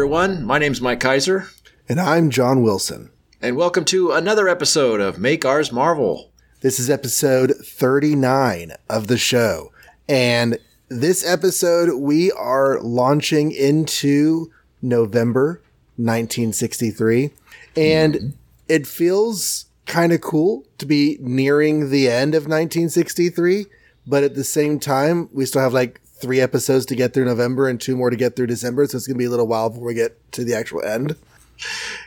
everyone. My name's Mike Kaiser. And I'm John Wilson. And welcome to another episode of Make Ours Marvel. This is episode 39 of the show. And this episode, we are launching into November 1963. And mm-hmm. it feels kind of cool to be nearing the end of 1963. But at the same time, we still have like three episodes to get through November and two more to get through December. So it's going to be a little while before we get to the actual end.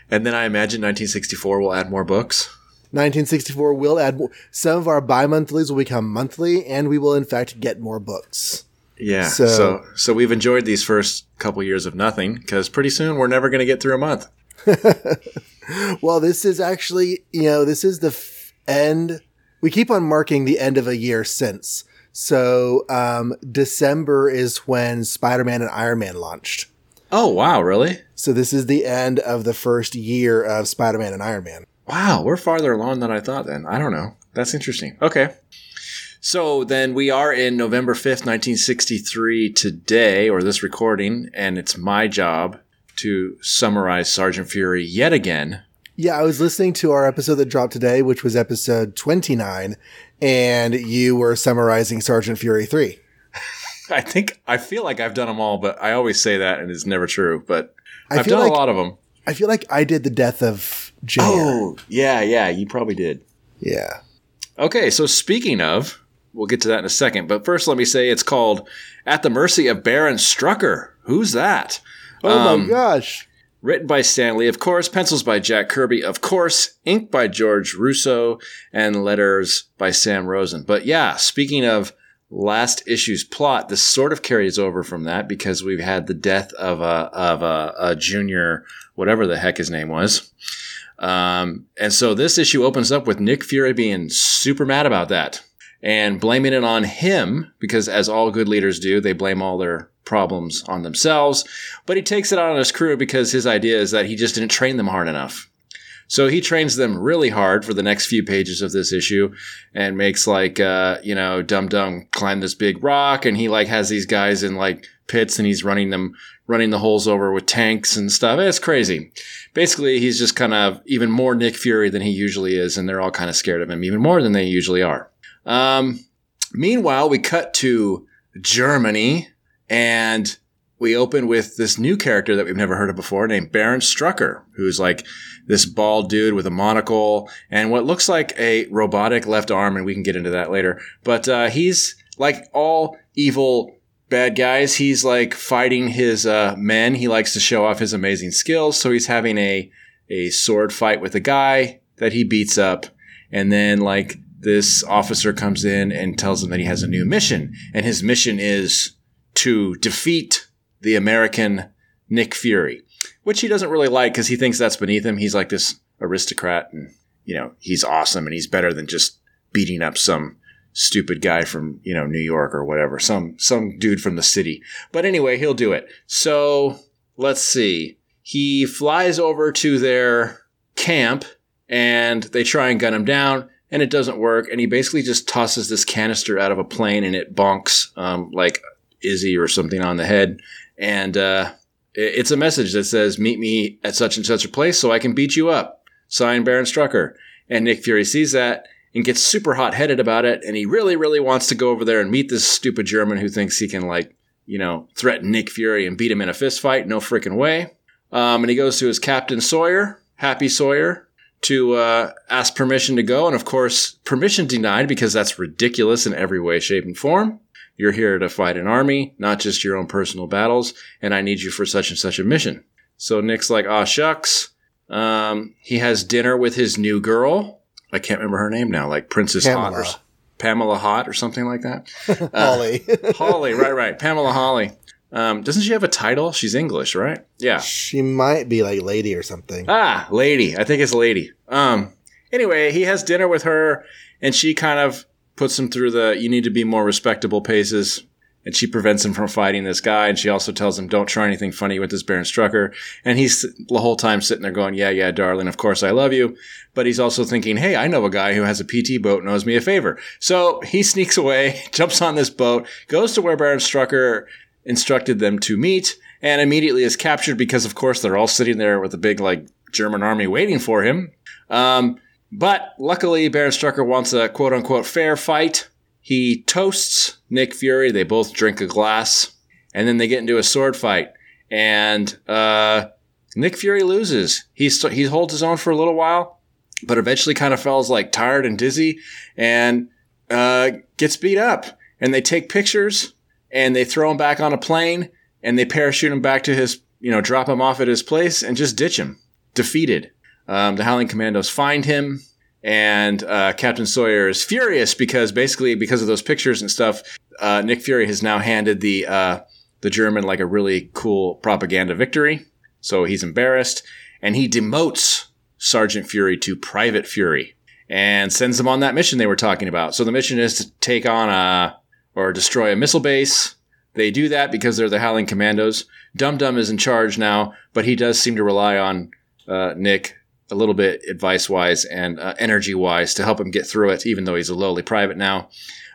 And then I imagine 1964 will add more books. 1964 will add more. Some of our bi monthlies will become monthly, and we will, in fact, get more books. Yeah. So, so, so we've enjoyed these first couple years of nothing because pretty soon we're never going to get through a month. well, this is actually, you know, this is the f- end. We keep on marking the end of a year since. So um, December is when Spider Man and Iron Man launched. Oh, wow, really? So this is the end of the first year of Spider Man and Iron Man. Wow, we're farther along than I thought then. I don't know. That's interesting. Okay. So then we are in November 5th, 1963 today, or this recording, and it's my job to summarize Sergeant Fury yet again. Yeah, I was listening to our episode that dropped today, which was episode 29, and you were summarizing Sergeant Fury 3. I think I feel like I've done them all, but I always say that and it's never true. But I have done like, a lot of them. I feel like I did the death of Jr. Oh, yeah, yeah, you probably did. Yeah. Okay, so speaking of, we'll get to that in a second. But first, let me say it's called At the Mercy of Baron Strucker. Who's that? Oh um, my gosh. Written by Stan Lee, of course, pencils by Jack Kirby, of course, ink by George Roussos, and letters by Sam Rosen. But yeah, speaking of last issue's plot, this sort of carries over from that because we've had the death of a of a, a junior, whatever the heck his name was. Um, and so this issue opens up with Nick Fury being super mad about that and blaming it on him because, as all good leaders do, they blame all their problems on themselves, but he takes it out on his crew because his idea is that he just didn't train them hard enough. So he trains them really hard for the next few pages of this issue and makes like, uh, you know, Dum Dum climb this big rock and he like has these guys in like pits and he's running them, running the holes over with tanks and stuff. It's crazy. Basically, he's just kind of even more Nick Fury than he usually is and they're all kind of scared of him even more than they usually are. Um, meanwhile, we cut to Germany and we open with this new character that we've never heard of before named Baron Strucker, who's like this bald dude with a monocle and what looks like a robotic left arm. And we can get into that later. But uh, he's like all evil bad guys. He's like fighting his uh, men. He likes to show off his amazing skills. So he's having a, a sword fight with a guy that he beats up. And then like this officer comes in and tells him that he has a new mission. And his mission is to defeat the American Nick Fury, which he doesn't really like because he thinks that's beneath him. He's like this aristocrat and, you know, he's awesome and he's better than just beating up some stupid guy from, you know, New York or whatever, some, some dude from the city. But anyway, he'll do it. So let's see. He flies over to their camp and they try and gun him down and it doesn't work. And he basically just tosses this canister out of a plane and it bonks, um, like Izzy or something on the head. And uh, it's a message that says, Meet me at such and such a place so I can beat you up. Signed Baron Strucker. And Nick Fury sees that and gets super hot headed about it. And he really, really wants to go over there and meet this stupid German who thinks he can, like, you know, threaten Nick Fury and beat him in a fist fight. No freaking way. Um, and he goes to his Captain Sawyer, Happy Sawyer, to uh, ask permission to go. And of course, permission denied because that's ridiculous in every way, shape, and form. You're here to fight an army, not just your own personal battles, and I need you for such and such a mission. So Nick's like, ah, shucks. Um, he has dinner with his new girl. I can't remember her name now, like Princess Pamela. Hot or Pamela Hot or something like that. Hawley. Uh, Hawley, right, right. Pamela Hawley. Um, doesn't she have a title? She's English, right? Yeah. She might be like lady or something. Ah, lady. I think it's lady. Um, anyway, he has dinner with her and she kind of puts him through the you need to be more respectable paces. And she prevents him from fighting this guy. And she also tells him, don't try anything funny with this Baron Strucker. And he's the whole time sitting there going, yeah, yeah, darling, of course I love you. But he's also thinking, hey, I know a guy who has a PT boat and owes me a favor. So he sneaks away, jumps on this boat, goes to where Baron Strucker instructed them to meet. and immediately is captured because, of course, they're all sitting there with a big like German army waiting for him. Um, but luckily, Baron Strucker wants a quote unquote fair fight. He toasts Nick Fury. They both drink a glass, and then they get into a sword fight. And uh, Nick Fury loses. He st- he holds his own for a little while, but eventually kind of feels like tired and dizzy, and uh, gets beat up. And they take pictures, and they throw him back on a plane, and they parachute him back to his, you know, drop him off at his place, and just ditch him, defeated. Um, the Howling Commandos find him, and uh, Captain Sawyer is furious because basically because of those pictures and stuff, uh, Nick Fury has now handed the uh, the German like a really cool propaganda victory. So he's embarrassed, and he demotes Sergeant Fury to Private Fury and sends him on that mission they were talking about. So the mission is to take on a or destroy a missile base. They do that because they're the Howling Commandos. Dum Dum is in charge now, but he does seem to rely on uh, Nick a little bit advice wise and uh, energy wise to help him get through it, even though he's a lowly private now.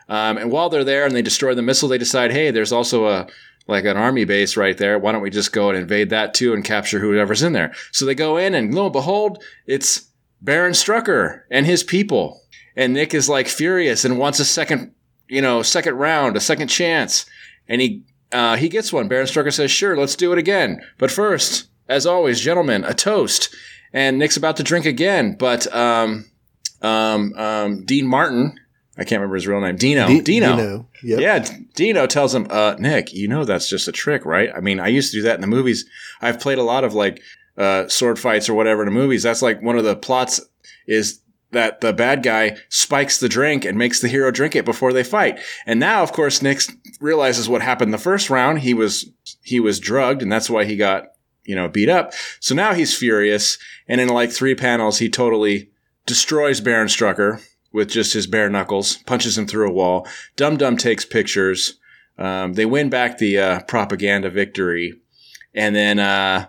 Um, and while they're there and they destroy the missile, they decide, hey, there's also a like an army base right there. Why don't we just go and invade that too and capture whoever's in there? So they go in, and lo and behold, it's Baron Strucker and his people. And Nick is like furious and wants a second, you know, second round, a second chance. And he uh, he gets one. Baron Strucker says, "Sure, let's do it again. But first, as always, gentlemen, a toast." And Nick's about to drink again, but um, um, um, Dean Martin, I can't remember his real name, Dino, D- Dino, Dino, yep. yeah, Dino tells him, uh, Nick, you know that's just a trick, right? I mean, I used to do that in the movies. I've played a lot of like uh, sword fights or whatever in the movies. That's like one of the plots is that the bad guy spikes the drink and makes the hero drink it before they fight. And now, of course, Nick realizes what happened the first round. He was he was drugged, and that's why he got you know beat up. So now he's furious, and in like three panels, he totally destroys Baron Strucker with just his bare knuckles, punches him through a wall. Dum Dum takes pictures. Um, they win back the uh, propaganda victory, and then uh,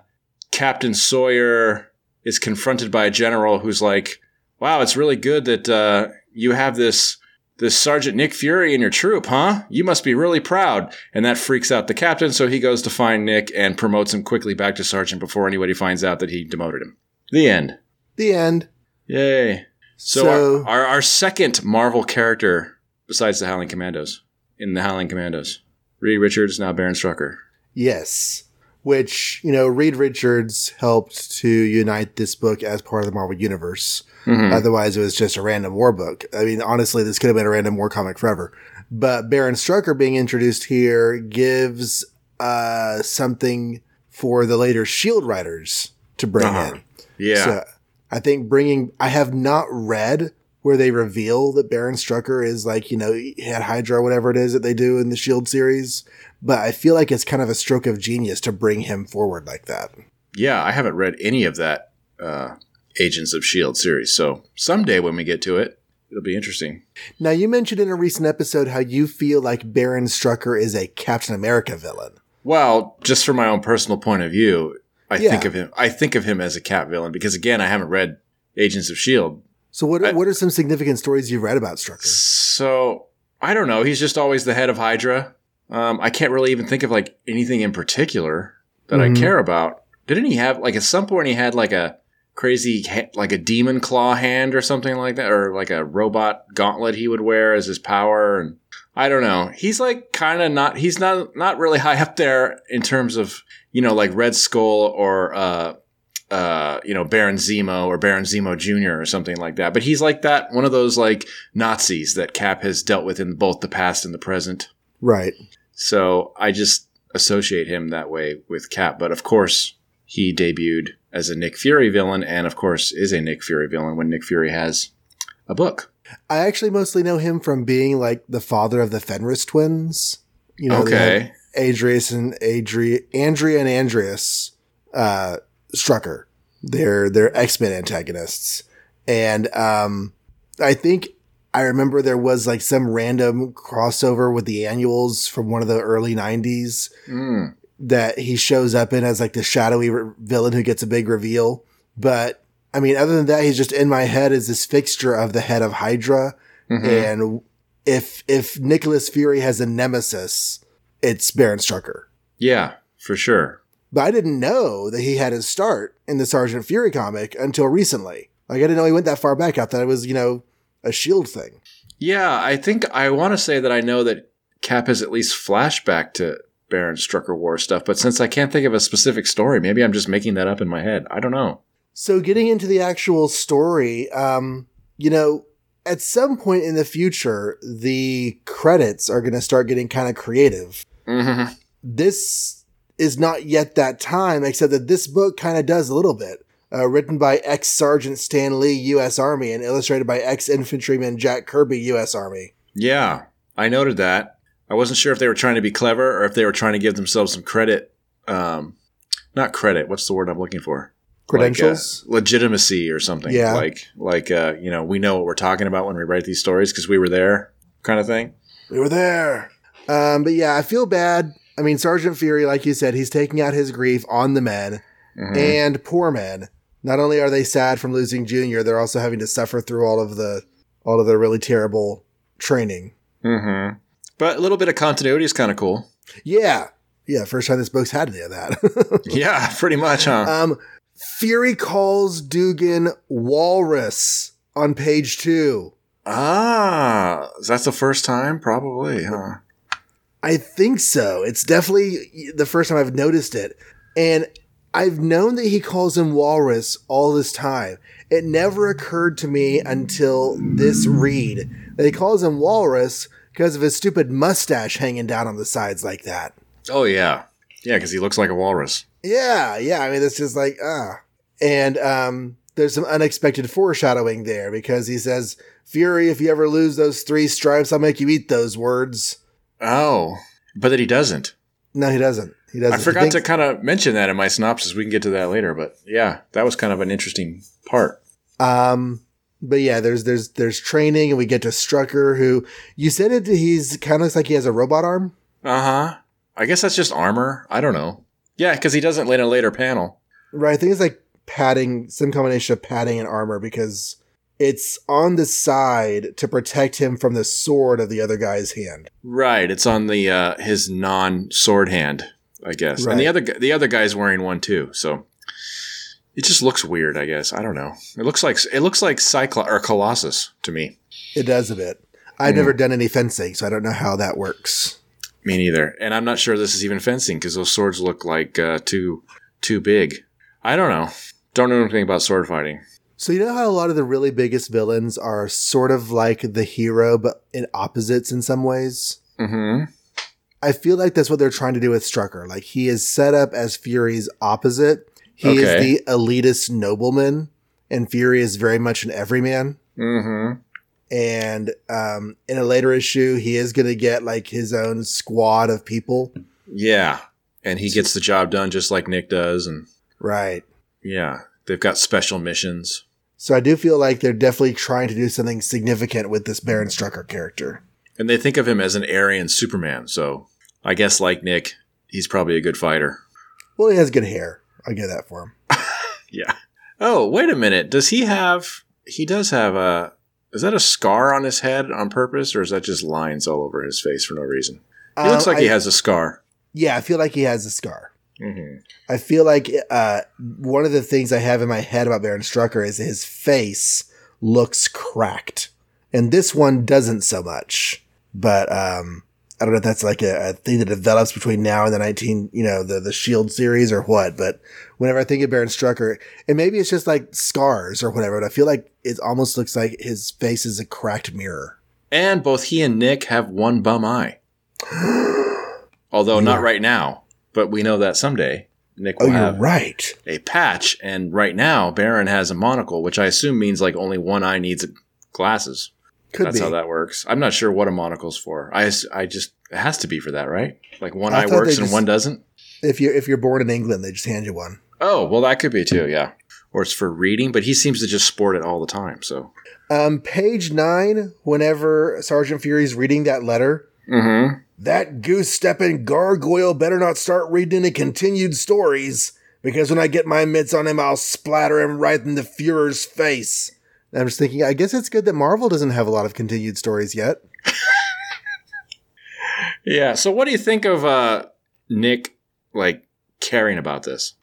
Captain Sawyer is confronted by a general who's like, "Wow, it's really good that uh, you have this." This Sergeant Nick Fury in your troop, huh? You must be really proud. And that freaks out the captain, so he goes to find Nick and promotes him quickly back to sergeant before anybody finds out that he demoted him. The end. The end. Yay. So, So- our, our, our second Marvel character, besides the Howling Commandos, in the Howling Commandos, Reed Richards, now Baron Strucker. Yes. Which, you know, Reed Richards helped to unite this book as part of the Marvel Universe. Mhm. Otherwise, it was just a random war book. I mean, honestly, this could have been a random war comic forever. But Baron Strucker being introduced here gives uh, something for the later Shield writers to bring Uh-huh. in. Yeah. So I think bringing, I have not read where they reveal that Baron Strucker is like, you know, he had Hydra or whatever it is that they do in the Shield series. But I feel like it's kind of a stroke of genius to bring him forward like that. yeah, I haven't read any of that uh, Agents of S.H.I.E.L.D. series. So someday when we get to it, it'll be interesting. Now, you mentioned in a recent episode how you feel like Baron Strucker is a Captain America villain. Well, just from my own personal point of view, I Yeah. think of him. I think of him as a cat villain because again, I haven't read Agents of Shield, So, what, I- what are some significant stories you've read about Strucker? So I don't know. He's just always the head of Hydra. Um, I can't really even think of like anything in particular that Mhm. I care about. Didn't he have like at some point he had like a crazy like a demon claw hand or something like that, or like a robot gauntlet he would wear as his power? And I don't know. He's like kind of not. He's not not really high up there in terms of you know like Red Skull or. uh uh, you know, Baron Zemo or Baron Zemo Jr. or something like that. But he's like that, one of those like Nazis that Cap has dealt with in both the past and the present. Right. So I just associate him that way with Cap. But of course, he debuted as a Nick Fury villain, and of course, is a Nick Fury villain when Nick Fury has a book. I actually mostly know him from being like the father of the Fenris twins. You know, okay. Adrius and Adri- Andrea and Andreas uh, Strucker. They're they're X Men antagonists, and um, I think I remember there was like some random crossover with the annuals from one of the early '90s Mm. that he shows up in as like the shadowy re- villain who gets a big reveal. But I mean, other than that, he's just in my head as this fixture of the head of Hydra. Mhm. And if if Nicholas Fury has a nemesis, it's Baron Strucker. Yeah, for sure. But I didn't know that he had his start in the Sergeant Fury comic until recently. Like I didn't know he went that far back. I thought it was, you know, a shield thing. Yeah, I think I want to say that I know that Cap has at least flashback to Baron Strucker War stuff, but since I can't think of a specific story, maybe I'm just making that up in my head. I don't know. So getting into the actual story, um, you know, at some point in the future, the credits are going to start getting kind of creative. Mm-hmm. This is not yet that time, except that this book kind of does a little bit. Uh, written by ex Sergeant Stan Lee, U.S. Army, and illustrated by ex infantryman Jack Kirby, U.S. Army. Yeah, I noted that. I wasn't sure if they were trying to be clever or if they were trying to give themselves some credit. Um, not credit. What's the word I'm looking for? Credentials, like, uh, legitimacy, or something. Yeah. like like uh, you know, we know what we're talking about when we write these stories because we were there, kind of thing. We were there. Um, but yeah, I feel bad. I mean, Sergeant Fury, like you said, he's taking out his grief on the men Mhm. and poor men. Not only are they sad from losing Junior, they're also having to suffer through all of the all of the really terrible training. Mm-hmm. But a little bit of continuity is kind of cool. Yeah, yeah. First time this book's had any of that. yeah, pretty much, huh? um, Fury calls Dugan Walrus on page two. ah, that's the first time, probably, huh? I think so. It's definitely the first time I've noticed it. And I've known that he calls him Walrus all this time. It never occurred to me until this read that he calls him Walrus because of his stupid mustache hanging down on the sides like that. Oh yeah, yeah, because he looks like a walrus. Yeah, yeah. I mean, it's just like, ah. And um, there's some unexpected foreshadowing there because he says, Fury, if you ever lose those three stripes, I'll make you eat those words. Oh, but that he doesn't. No, he doesn't. He doesn't. I forgot thinks- to kind of mention that in my synopsis. We can get to that later, but yeah, that was kind of an interesting part. Um, but yeah, there's there's there's training, and we get to Strucker, who you said it. He's kind of looks like he has a robot arm. Uh huh. I guess that's just armor. I don't know. Yeah, because he doesn't in a later panel. Right. I think it's like padding, some combination of padding and armor because it's on the side to protect him from the sword of the other guy's hand. Right. It's on the uh, his non sword hand, I guess, and the other the other guy's wearing one too. So it just looks weird. I guess I don't know. It looks like it looks like Cyclops or Colossus to me. It does a bit. I've Mm. never done any fencing, so I don't know how that works. Me neither. And I'm not sure this is even fencing because those swords look like uh, too too big. I don't know. Don't know anything about sword fighting. So you know how a lot of the really biggest villains are sort of like the hero, but in opposites in some ways. Mm-hmm. I feel like that's what they're trying to do with Strucker. Like he is set up as Fury's opposite. He Okay. is the elitist nobleman, and Fury is very much an everyman. Mm-hmm. And um, in a later issue, he is going to get like his own squad of people. Yeah. And he gets the job done just like Nick does. And Right. yeah, they've got special missions. So I do feel like they're definitely trying to do something significant with this Baron Strucker character. And they think of him as an Aryan Superman. So I guess like Nick, he's probably a good fighter. Well, he has good hair. I'll give that for him. Yeah. Oh, wait a minute. Does he have he does have a is that a scar on his head on purpose or is that just lines all over his face for no reason? He looks Um, like he has a scar. Yeah, I feel like he has a scar. Mm-hmm. I feel like uh, one of the things I have in my head about Baron Strucker is his face looks cracked, and this one doesn't so much. But um, I don't know if that's like a, a thing that develops between now and the nineteen, you know, the the Shield series or what. But whenever I think of Baron Strucker, and maybe it's just like scars or whatever, but I feel like it almost looks like his face is a cracked mirror. And both he and Nick have one bum eye. Although not right now, but we know that someday Nick Oh, will you're have right. a patch, and right now Baron has a monocle, which I assume means like only one eye needs glasses. Could That's be. how that works. I'm not sure what a monocle's for. I, I just it has to be for that, right? Like one I eye works they and just- one doesn't. if you're if you're born in England, they just hand you one. Oh, well, that could be too. Yeah, or it's for reading, but he seems to just sport it all the time. So. Um, page nine, whenever Sergeant Fury's reading that letter, Mm-hmm. that goose stepping gargoyle better not start reading any continued stories, because when I get my mitts on him, I'll splatter him right in the Fuhrer's face. I'm just thinking, I guess it's good that Marvel doesn't have a lot of continued stories yet. Yeah. So, what do you think of uh, Nick like caring about this?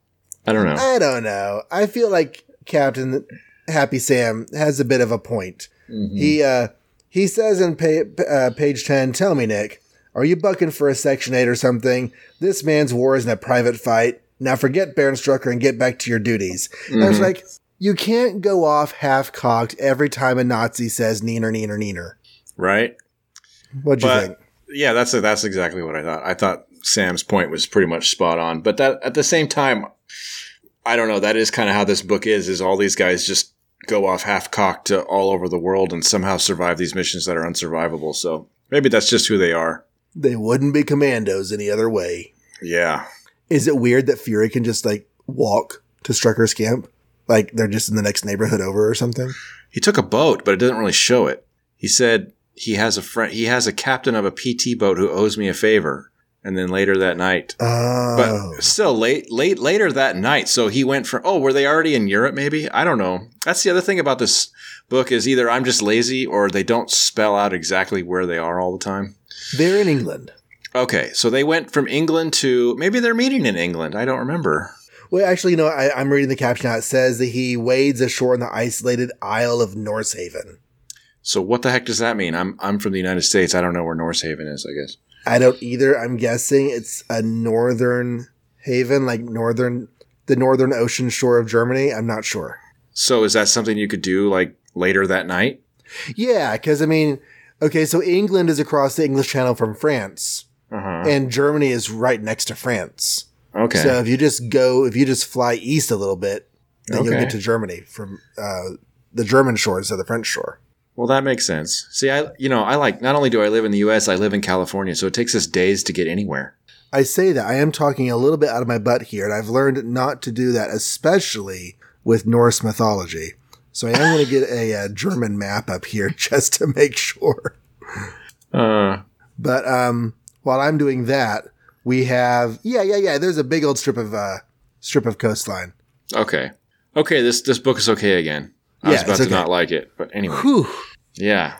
I don't know. I don't know. I feel like Captain Happy Sam has a bit of a point. Mm-hmm. He uh he says in pa- uh, page 10, "Tell me, Nick, are you bucking for a section 8 or something? This man's war isn't a private fight. Now forget Baron Strucker and get back to your duties." And I was Mhm. like, you can't go off half-cocked every time a Nazi says neener neener neener. right? What'd you But- think? Yeah, that's that's exactly what I thought. I thought Sam's point was pretty much spot on. But that at the same time, I don't know. That is kind of how this book is. Is all these guys just go off half cocked to all over the world and somehow survive these missions that are unsurvivable. So maybe that's just who they are. They wouldn't be commandos any other way. Yeah. Is it weird that Fury can just like walk to Strucker's camp? Like they're just in the next neighborhood over or something? He took a boat, but it doesn't really show it. He said he has a friend. He has a captain of a PT boat who owes me a favor. And then later that night, Oh. but still late, late, later that night. So he went from. Oh, were they already in Europe? Maybe I don't know. That's the other thing about this book is either I'm just lazy or they don't spell out exactly where they are all the time. they're in England. Okay, so they went from England to maybe they're meeting in England. I don't remember. Well, actually, you know, I, I'm reading the caption now. It says that he wades ashore in the isolated Isle of Norsehaven. So what the heck does that mean? I'm I'm from the United States. I don't know where Norsehaven is. I guess. I don't either. I'm guessing it's a northern haven, like northern, the northern ocean shore of Germany. I'm not sure. So is that something you could do like later that night? Yeah, because I mean, okay, so England is across the English Channel from France, Uh huh. and Germany is right next to France. Okay. So if you just go, if you just fly east a little bit, then you'll Okay. get to Germany from uh, the German shores of the French shore. Well, that makes sense. See, I you know I like not only do I live in the U.S., I live in California, so it takes us days to get anywhere. I say that I am talking a little bit out of my butt here, and I've learned not to do that, especially with Norse mythology. So I am going to get a, uh German map up here just to make sure. Uh, But um, while I'm doing that, we have yeah, yeah, yeah. There's a big old strip of uh, strip of coastline. okay, okay. This this book is okay again. I was Yeah, about to okay. not like it, but anyway, Whew. yeah.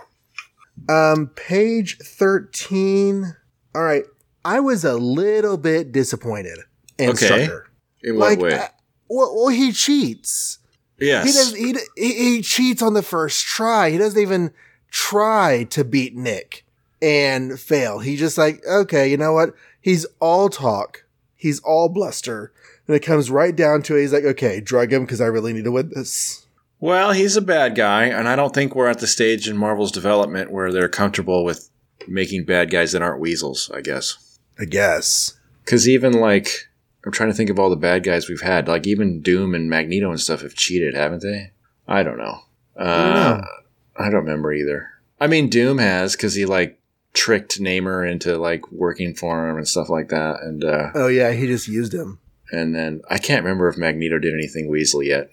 Um, page 13. All right. I was a little bit disappointed in Okay. Strucker. In what Like, way? uh, well, well, he cheats. yes. He does. He he cheats on the first try. He doesn't even try to beat Nick and fail. He just like, okay, you know what? He's all talk. He's all bluster. And it comes right down to it. He's like, okay, drug him because I really need to win this. Well, he's a bad guy, and I don't think we're at the stage in Marvel's development where they're comfortable with making bad guys that aren't weasels. I guess I guess. because even like I'm trying to think of all the bad guys we've had. Like even Doom and Magneto and stuff have cheated, haven't they? I don't know. Uh, don't know. I don't remember either. I mean, Doom has because he like tricked Namor into like working for him and stuff like that, and uh, Oh yeah, he just used him. and then I can't remember if Magneto did anything Weasel yet,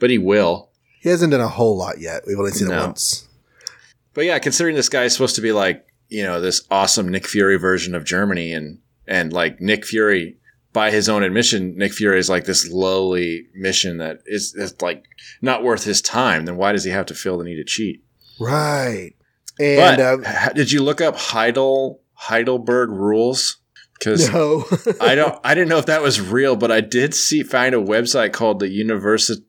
but he will. He hasn't done a whole lot yet. We've only seen it once. But yeah, considering this guy is supposed to be like, you know, this awesome Nick Fury version of Germany and and like Nick Fury by his own admission, Nick Fury is like this lowly mission that is, is like not worth his time, then why does he have to feel the need to cheat? Right. And but uh, did you look up Heidel Heidelberg rules? Because no, I don't I didn't know if that was real, but I did see find a website called the University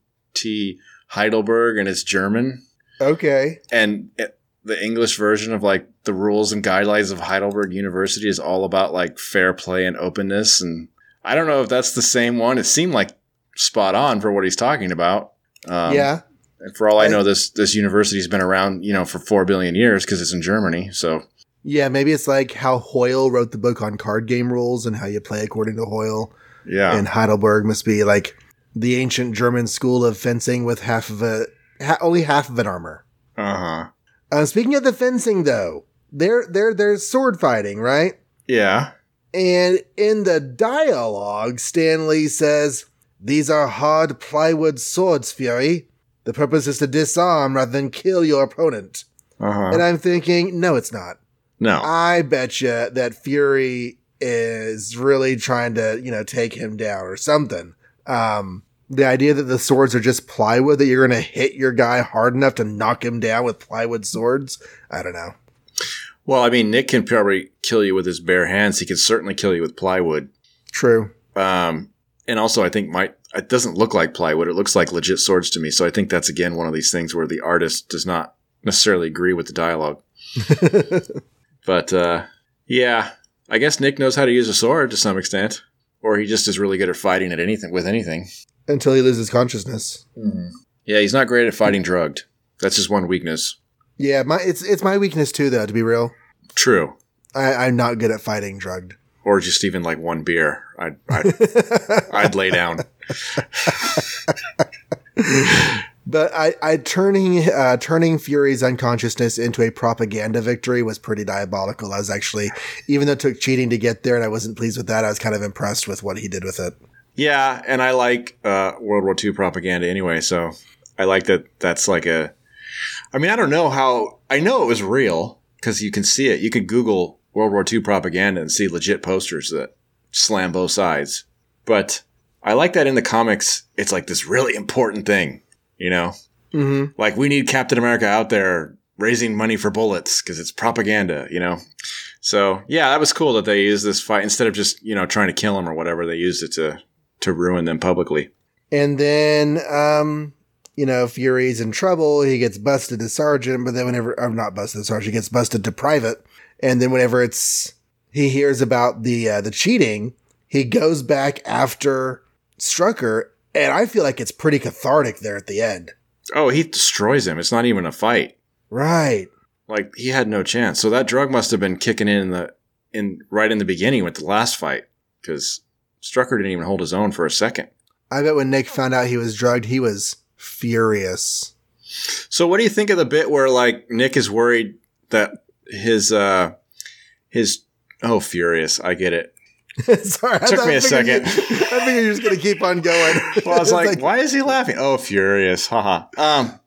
Heidelberg and it's German. okay. and it, the English version of like the rules and guidelines of Heidelberg University is all about like fair play and openness. And I don't know if that's the same one. It seemed like spot on for what he's talking about. Um, yeah. And for all I know, this this university's been around, you know, for four billion years because it's in Germany. So Yeah, maybe it's like how Hoyle wrote the book on card game rules and how you play according to Hoyle. yeah, And Heidelberg must be like the ancient German school of fencing with half of a ha- only half of an armor. uh huh, Uh, speaking of the fencing, though, they're they're they're sword fighting, right? yeah, And in the dialogue, Stan Lee says, "These are hard plywood swords, Fury. The purpose is to disarm rather than kill your opponent." uh huh. And I'm thinking, no, it's not. No, I bet you that Fury is really trying to, you know, take him down or something. Um, the idea that the swords are just plywood, that you're going to hit your guy hard enough to knock him down with plywood swords, I don't know. well, I mean, Nick can probably kill you with his bare hands. He can certainly kill you with plywood. True. Um, and also, I think my it doesn't look like plywood; it looks like legit swords to me. So I think that's again one of these things where the artist does not necessarily agree with the dialogue. but uh, yeah, I guess Nick knows how to use a sword to some extent, or he just is really good at fighting at anything with anything. Until he loses consciousness. Mm-hmm. Yeah, he's not great at fighting drugged. That's his one weakness. Yeah, my it's it's my weakness too, though. To be real, True. I, I'm not good at fighting drugged. Or just even like one beer. I'd, I'd, I'd lay down. But I, I turning uh, turning Fury's unconsciousness into a propaganda victory was pretty diabolical. I was actually, even though it took cheating to get there, and I wasn't pleased with that, I was kind of impressed with what he did with it. Yeah, and I like uh, World War II propaganda anyway, so I like that that's like a. I mean, I don't know how. I know it was real because you can see it. You could Google World War II propaganda and see legit posters that slam both sides. But I like that in the comics, it's like this really important thing, you know? Mm-hmm. Like, we need Captain America out there raising money for bullets because it's propaganda, you know? So, yeah, that was cool that they used this fight instead of just, you know, trying to kill him or whatever, they used it to, to ruin them publicly. And then, um, you know, Fury's in trouble. He gets busted to sergeant, but then whenever, or not busted to sergeant, he gets busted to private. And then whenever it's, he hears about the, uh, the cheating, he goes back after Strucker. And I feel like it's pretty cathartic there at the end. Oh, he destroys him. It's not even a fight. Right. Like he had no chance. So that drug must have been kicking in, in the in right in the beginning with the last fight because Strucker didn't even hold his own for a second. I bet when Nick found out he was drugged, he was furious. So what do you think of the bit where like Nick is worried that his uh his oh furious, I get it. Sorry, I Took me a figured you- second. I figured you're just gonna keep on going. Well, I was It's like, why is he laughing? Oh, furious. Haha. Um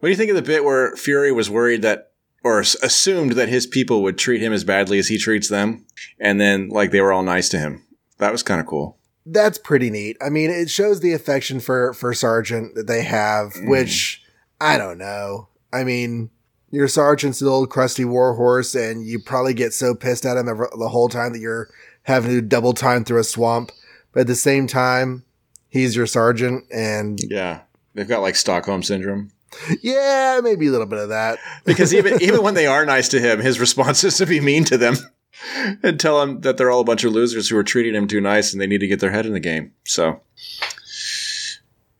what do you think of the bit where Fury was worried that or assumed that his people would treat him as badly as he treats them and then like they were all nice to him? That was kind of cool. that's pretty neat. I mean, it shows the affection for for Sergeant that they have, Mm. which I don't know. I mean, your sergeant's an old crusty warhorse, and you probably get so pissed at him ever, the whole time that you're having to do double time through a swamp. But at the same time, he's your sergeant, and Yeah. They've got like Stockholm syndrome. yeah, maybe a little bit of that. Because even even when they are nice to him, his response is to be mean to them and tell him that they're all a bunch of losers who are treating him too nice and they need to get their head in the game. So,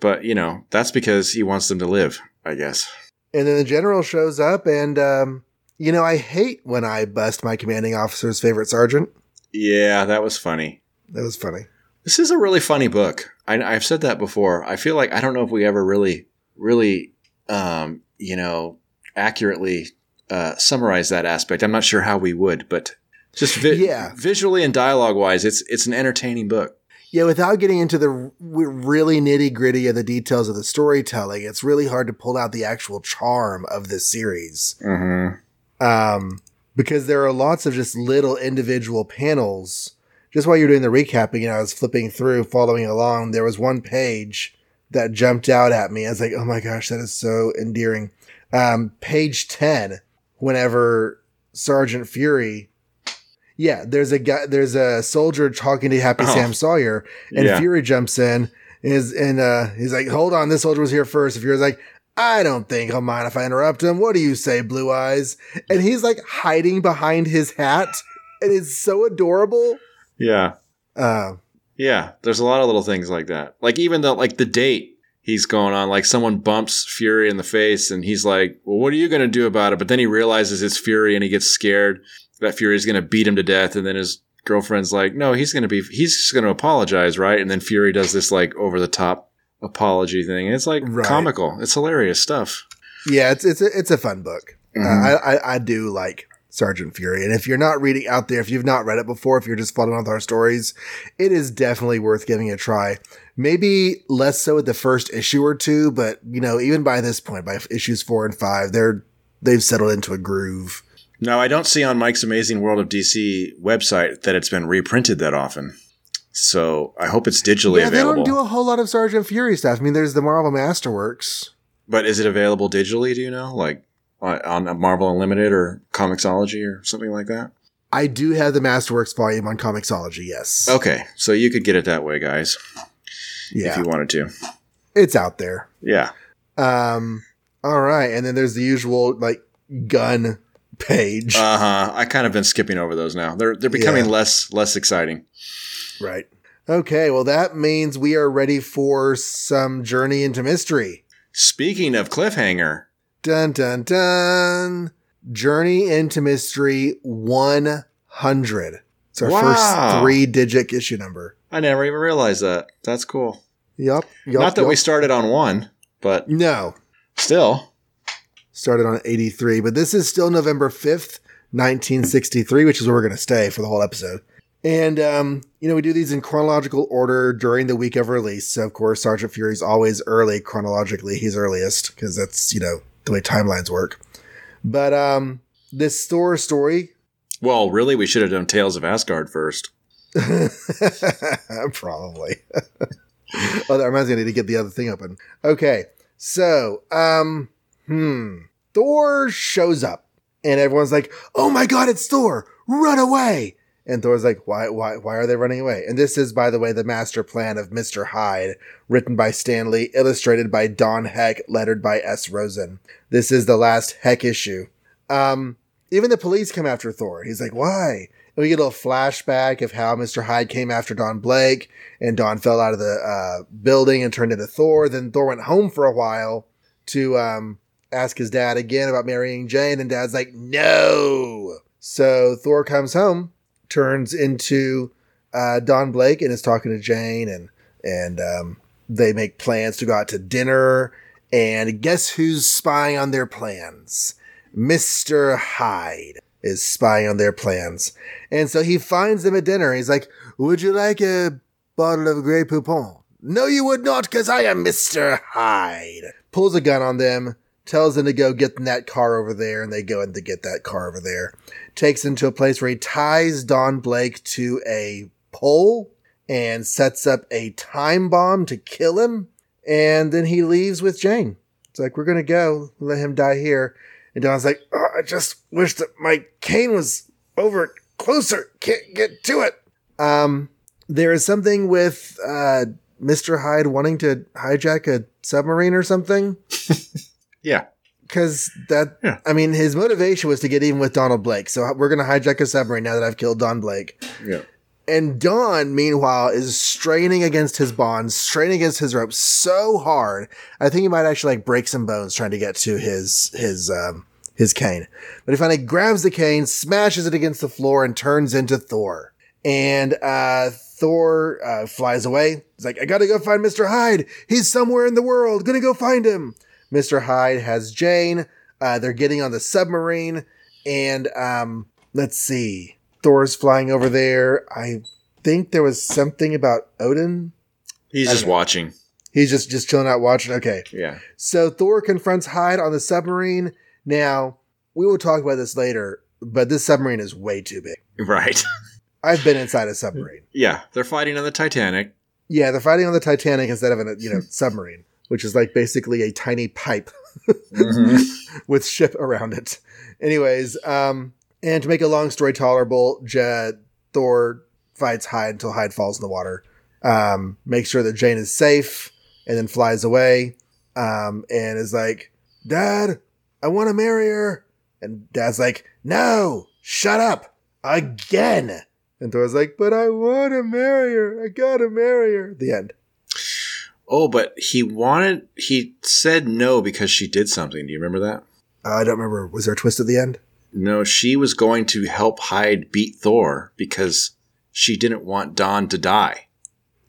but you know, that's because he wants them to live, I guess. And then the general shows up, and um, you know, I hate when I bust my commanding officer's favorite sergeant. Yeah, that was funny. That was funny. This is a really funny book. I, I've said that before. I feel like I don't know if we ever really, really, um, you know, accurately uh, summarize that aspect. I'm not sure how we would, but just vi- Yeah. visually and dialogue wise, it's it's an entertaining book. Yeah, without getting into the really nitty gritty of the details of the storytelling, it's really hard to pull out the actual charm of this series. Mm-hmm. Um, because there are lots of just little individual panels. Just while you're doing the recapping, and I was flipping through, following along, there was one page that jumped out at me. I was like, oh my gosh, that is so endearing. Um, page 10, whenever Sergeant Fury, yeah, there's a guy, there's a soldier talking to Happy Oh. Sam Sawyer, and Yeah. Fury jumps in, and is and uh, he's like, hold on, this soldier was here first. And Fury's like, I don't think I'll mind if I interrupt him. What do you say, Blue Eyes? And he's like hiding behind his hat, and it's so adorable. Yeah. Uh, Yeah. There's a lot of little things like that. Like even the like the date he's going on, like someone bumps Fury in the face and he's like, Well, what are you gonna do about it? But then he realizes it's Fury and he gets scared that Fury's gonna beat him to death, and then his girlfriend's like, No, he's gonna be he's just gonna apologize, right? And then Fury does this like over the top apology thing. And it's like Right. comical. It's hilarious stuff. yeah, it's it's a, it's a fun book. Uh, Mhm. I, I I do like Sergeant Fury, and if you're not reading out there, if you've not read it before, if you're just following with our stories, it is definitely worth giving it a try. Maybe less so at the first issue or two, but you know, even by this point, by issues four and five, they're they've settled into a groove. Now, I don't see on Mike's Amazing World of DC website that it's been reprinted that often. So I hope it's digitally yeah, they don't do a whole lot of Sergeant Fury stuff. I mean, there's the Marvel Masterworks. but is it available digitally? Do you know, like on on Marvel Unlimited or Comixology or something like that? I do have the Masterworks volume on Comixology. Yes. Okay, so you could get it that way, guys, Yeah. if you wanted to. it's out there. Yeah. Um. All right, and then there's the usual like gun page. Uh huh. I kind of been skipping over those now. They're they're becoming Yeah. less less exciting. right. Okay. Well, that means we are ready for some journey into mystery. Speaking of cliffhanger, Dun dun dun. Journey into Mystery 100. It's our Wow. first three digit issue number. I never even realized that. That's cool. Yup. yup Not that we started on one, but No. still. Started on 83, but this is still November 5th, 1963, which is where we're going to stay for the whole episode. And, um, you know, we do these in chronological order during the week of release. So, of course, Sergeant Fury's always early chronologically. He's earliest because that's, you know, the way timelines work. But, um, this Thor story Well, really, we should have done Tales of Asgard first. Probably. oh, that reminds me, I need to get the other thing open. Okay, so, um, hmm, Thor shows up, and everyone's like, "Oh my god, it's Thor! Run away!" And Thor's like, "Why? Why? Why are they running away?" And this is, by the way, the master plan of Mister Hyde, written by Stan Lee, illustrated by Don Heck, lettered by S. Rosen. This is the last Heck issue. Um, even the police come after Thor. He's like, "Why?" And we get a little flashback of how Mr. Hyde came after Don Blake and Don fell out of the uh, building and turned into Thor. Then Thor went home for a while to um, ask his dad again about marrying Jane, and dad's like, no. So Thor comes home, turns into uh, Don Blake, and is talking to Jane, and and um, they make plans to go out to dinner. And guess who's spying on their plans? Mr. Hyde is spying on their plans. And so he finds them at dinner. He's like, Would you like a bottle of Grey Poupon? No, you would not, because I am Mr. Hyde. Pulls a gun on them, tells them to go get that car over there, and they go in to get that car over there. Takes them to a place where he ties Don Blake to a pole and sets up a time bomb to kill him. And then he leaves with Jane. It's like, we're going to go, let him die here. And Don's like, oh, I just wish that my cane was over closer. Can't get to it. Um, there is something with uh, Mr. Hyde wanting to hijack a submarine or something. Yeah. Because that, Yeah. I mean, his motivation was to get even with Donald Blake. So we're going to hijack a submarine now that I've killed Don Blake. Yeah. And Don, meanwhile, is straining against his bonds, straining against his rope so hard. I think he might actually like break some bones trying to get to his his um his cane. But he finally grabs the cane, smashes it against the floor, and turns into Thor. And uh Thor uh, flies away. He's like, I gotta go find Mr. Hyde. He's somewhere in the world. Gonna go find him. Mr. Hyde has Jane. Uh, they're getting on the submarine. And um, let's see. Thor's flying over there. I think there was something about Odin. He's just know. watching. He's just just chilling out watching. Okay. Yeah. So Thor confronts Hyde on the submarine. Now, we will talk about this later, but this submarine is way too big. Right. I've been inside a submarine. yeah. They're fighting on the Titanic. Yeah, they're fighting on the Titanic instead of a you know submarine, which is like basically a tiny pipe Mm-hmm. with ship around it. Anyways, um, and to make a long story tolerable, Je- Thor fights Hyde until Hyde falls in the water. Um, makes sure that Jane is safe, and then flies away. Um, and is like, "Dad, I want to marry her." And Dad's like, "No, shut up again." And Thor's like, "But I want to marry her. I gotta marry her." The end. Oh, but he wanted, he said no because she did something. Do you remember that? Uh, I don't remember. Was there a twist at the end? No, she was going to help Hyde beat Thor because she didn't want Don to die.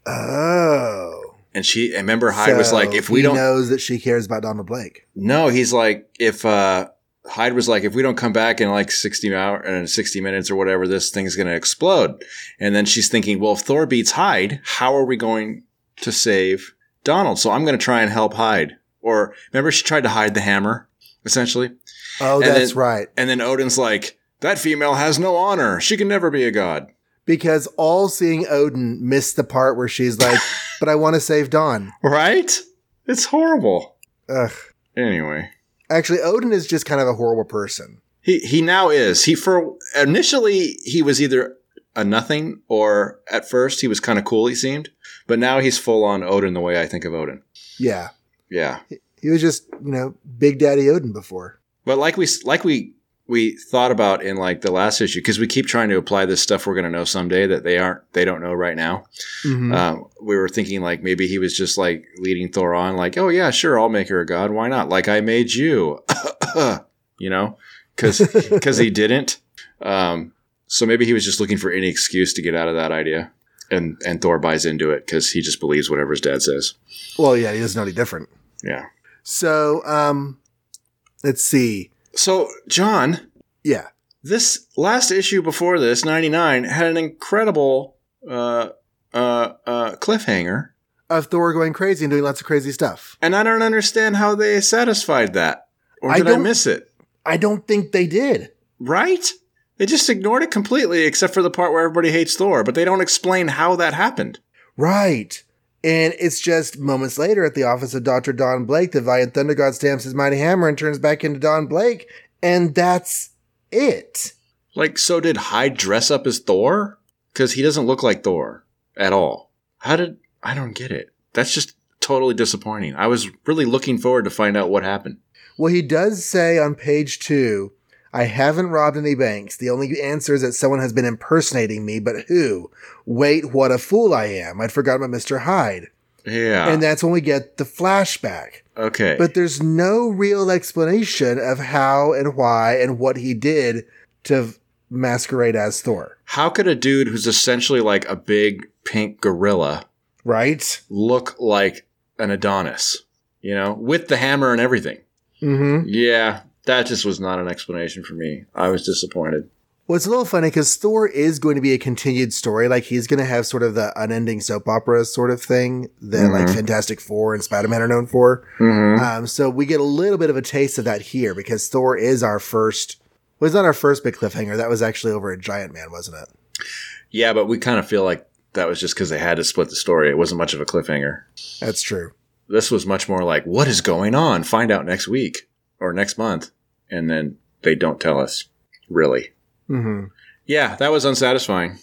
Oh. And she, I remember Hyde was like, if we he don't, knows that she cares about Donald Blake. no, he's like, if, uh, Hyde was like, if we don't come back in like 60 hour and 60 minutes or whatever, this thing's going to explode. And then she's thinking, well, if Thor beats Hyde, how are we going to save Donald? So I'm going to try and help Hyde. Or remember she tried to hide the hammer, essentially. Oh, And that's then- right. And then Odin's like, that female has no honor. She can never be a god. Because all seeing Odin missed the part where she's like, but I want to save Don. Right? It's horrible. Ugh. Anyway, Actually, Odin is just kind of a horrible person. He he now is. He for initially he was either a nothing or at first he was kind of cool. He seemed, but now he's full on Odin the way I think of Odin. Yeah. Yeah, He was just, you know, Big Daddy Odin before. but like we like we we thought about in like the last issue because we keep trying to apply this stuff we're going to know someday that they aren't they don't know right now. Mhm. Uh, we were thinking like maybe he was just like leading Thor on, like, oh yeah, sure, I'll make her a god. Why not? Like I made you, you know, because he didn't. Um, so maybe he was just looking for any excuse to get out of that idea, and and Thor buys into it because he just believes whatever his dad says. well, yeah, he doesn't know any different. Yeah. So, um, let's see. So John, Yeah. this last issue before this, ninety nine, had an incredible uh, uh, uh, cliffhanger. Of Thor going crazy and doing lots of crazy stuff. And I don't understand how they satisfied that. Or I did I, don't- miss it? I don't think they did. Right? They just ignored it completely, except for the part where everybody hates Thor, but they don't explain how that happened. Right. And it's just moments later at the office of Dr. Don Blake, the valiant Thunder God stamps his mighty hammer and turns back into Don Blake. And that's it. Like, so did Hyde dress up as Thor? Because he doesn't look like Thor at all. How did. I don't get it. That's just totally disappointing. I was really looking forward to find out what happened. Well, he does say on page two, I haven't robbed any banks. The only answer is that someone has been impersonating me, but who? Wait, what a fool I am. I'd forgotten about Mr. Hyde. Yeah. And that's when we get the flashback. okay. But there's no real explanation of how and why and what he did to masquerade as Thor, how could a dude who's essentially like a big pink gorilla right? look like an Adonis? You know, with the hammer and everything. Mm-hmm. Yeah, that just was not an explanation for me. I was disappointed. Well, it's a little funny because Thor is going to be a continued story. Like he's going to have sort of the unending soap opera sort of thing that like Mhm. Fantastic Four and Spider Man are known for. Mm-hmm. Um, so we get a little bit of a taste of that here because Thor is our first. Well, it's not our first big cliffhanger. That was actually over at Giant Man, wasn't it? Yeah, but we kind of feel like that was just because they had to split the story. It wasn't much of a cliffhanger. That's true. This was much more like, what is going on? Find out next week or next month. And then they don't tell us, really. hmm Yeah, that was unsatisfying.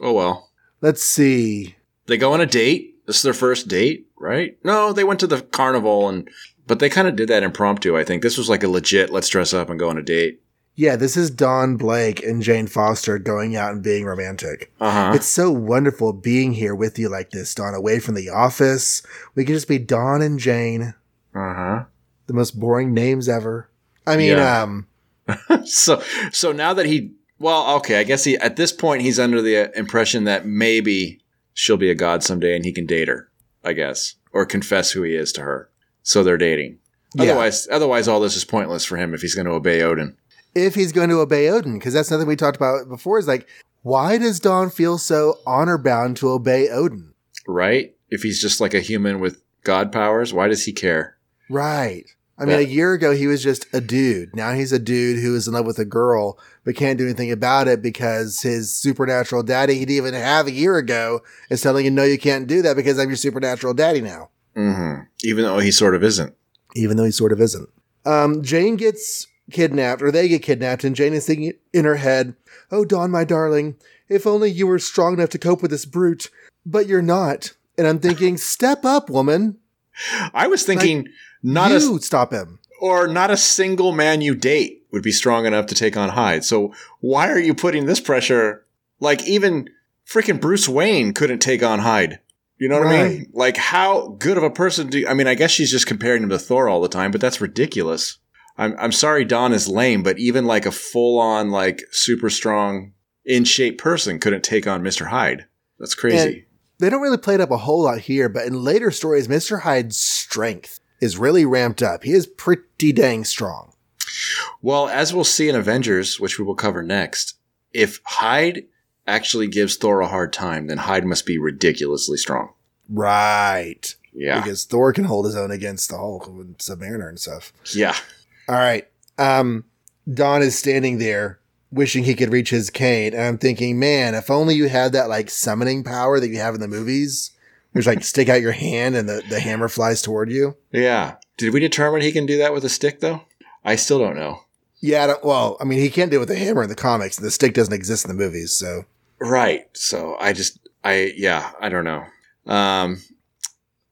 Oh well. Let's see. They go on a date. This is their first date, right? No, they went to the carnival and but they kind of did that impromptu, I think. This was like a legit let's dress up and go on a date. Yeah, this is Don Blake and Jane Foster going out and being romantic. Uh-huh. It's so wonderful being here with you like this, Don, away from the office. We can just be Don and Jane, Uh-huh. the most boring names ever. I mean, Yeah. um, so so now that he well okay i guess he at this point he's under the impression that maybe she'll be a god someday and he can date her i guess or confess who he is to her so they're dating Yeah. otherwise otherwise all this is pointless for him if he's going to obey odin if he's going to obey Odin, because that's something we talked about before, is like, why does Don feel so honor bound to obey Odin? right if he's just like a human with god powers why does he care Right. I mean, Yeah. a year ago, he was just a dude. Now he's a dude who is in love with a girl, but can't do anything about it because his supernatural daddy he didn't even have a year ago is telling him, no, you can't do that because I'm your supernatural daddy now. hmm even though he sort of isn't Even though he sort of isn't. Um, Jane gets kidnapped, or they get kidnapped, and Jane is thinking in her head, Oh, Don, my darling, if only you were strong enough to cope with this brute, but you're not. And I'm thinking, step up, woman. i was thinking not you a stop him. or not a single man you date would be strong enough to take on Hyde. So why are you putting this pressure? Like even freaking Bruce Wayne couldn't take on Hyde. You know what I mean? Like how good of a person do you, I mean, I guess she's just comparing him to Thor all the time, but that's ridiculous. I'm I'm sorry Don is lame, but even like a full on like super strong in shape person couldn't take on Mr. Hyde. That's crazy. They don't really play it up a whole lot here, but in later stories, Mr. Hyde's strength is really ramped up. He is pretty dang strong. Well, as we'll see in Avengers, which we will cover next, if Hyde actually gives Thor a hard time, then Hyde must be ridiculously strong. Right. Yeah. Because Thor can hold his own against the Hulk and Submariner and stuff. Yeah. All right. Um, Don is standing there wishing he could reach his cane. And I'm thinking, man, if only you had that like summoning power that you have in the movies, which like stick out your hand and the, the hammer flies toward you. Yeah. Did we determine he can do that with a stick though? I still don't know. Yeah, I don't- well, I mean, he can't do it with a hammer in the comics, the stick doesn't exist in the movies, so. Right. So I just, I, yeah, I don't know. Um,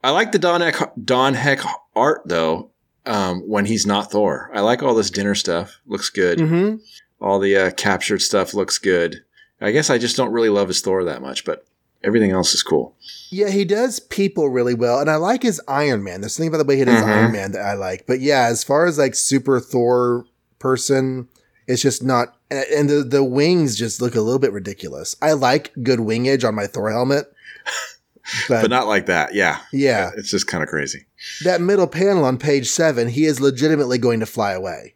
I like the Don Heck, Don Heck art though. Um, when he's not Thor, I like all this dinner stuff. Looks good. Mm-hmm. All the uh, captured stuff looks good. I guess I just don't really love his Thor that much, but everything else is cool. Yeah, he does people really well, and I like his Iron Man. There's something about the way he does Mhm. Iron Man that I like. But yeah, as far as like super Thor person, it's just not. And and the the wings just look a little bit ridiculous. I like good wingage on my Thor helmet, but, But not like that. Yeah. yeah, It's just kind of crazy. that middle panel on page seven, he is legitimately going to fly away.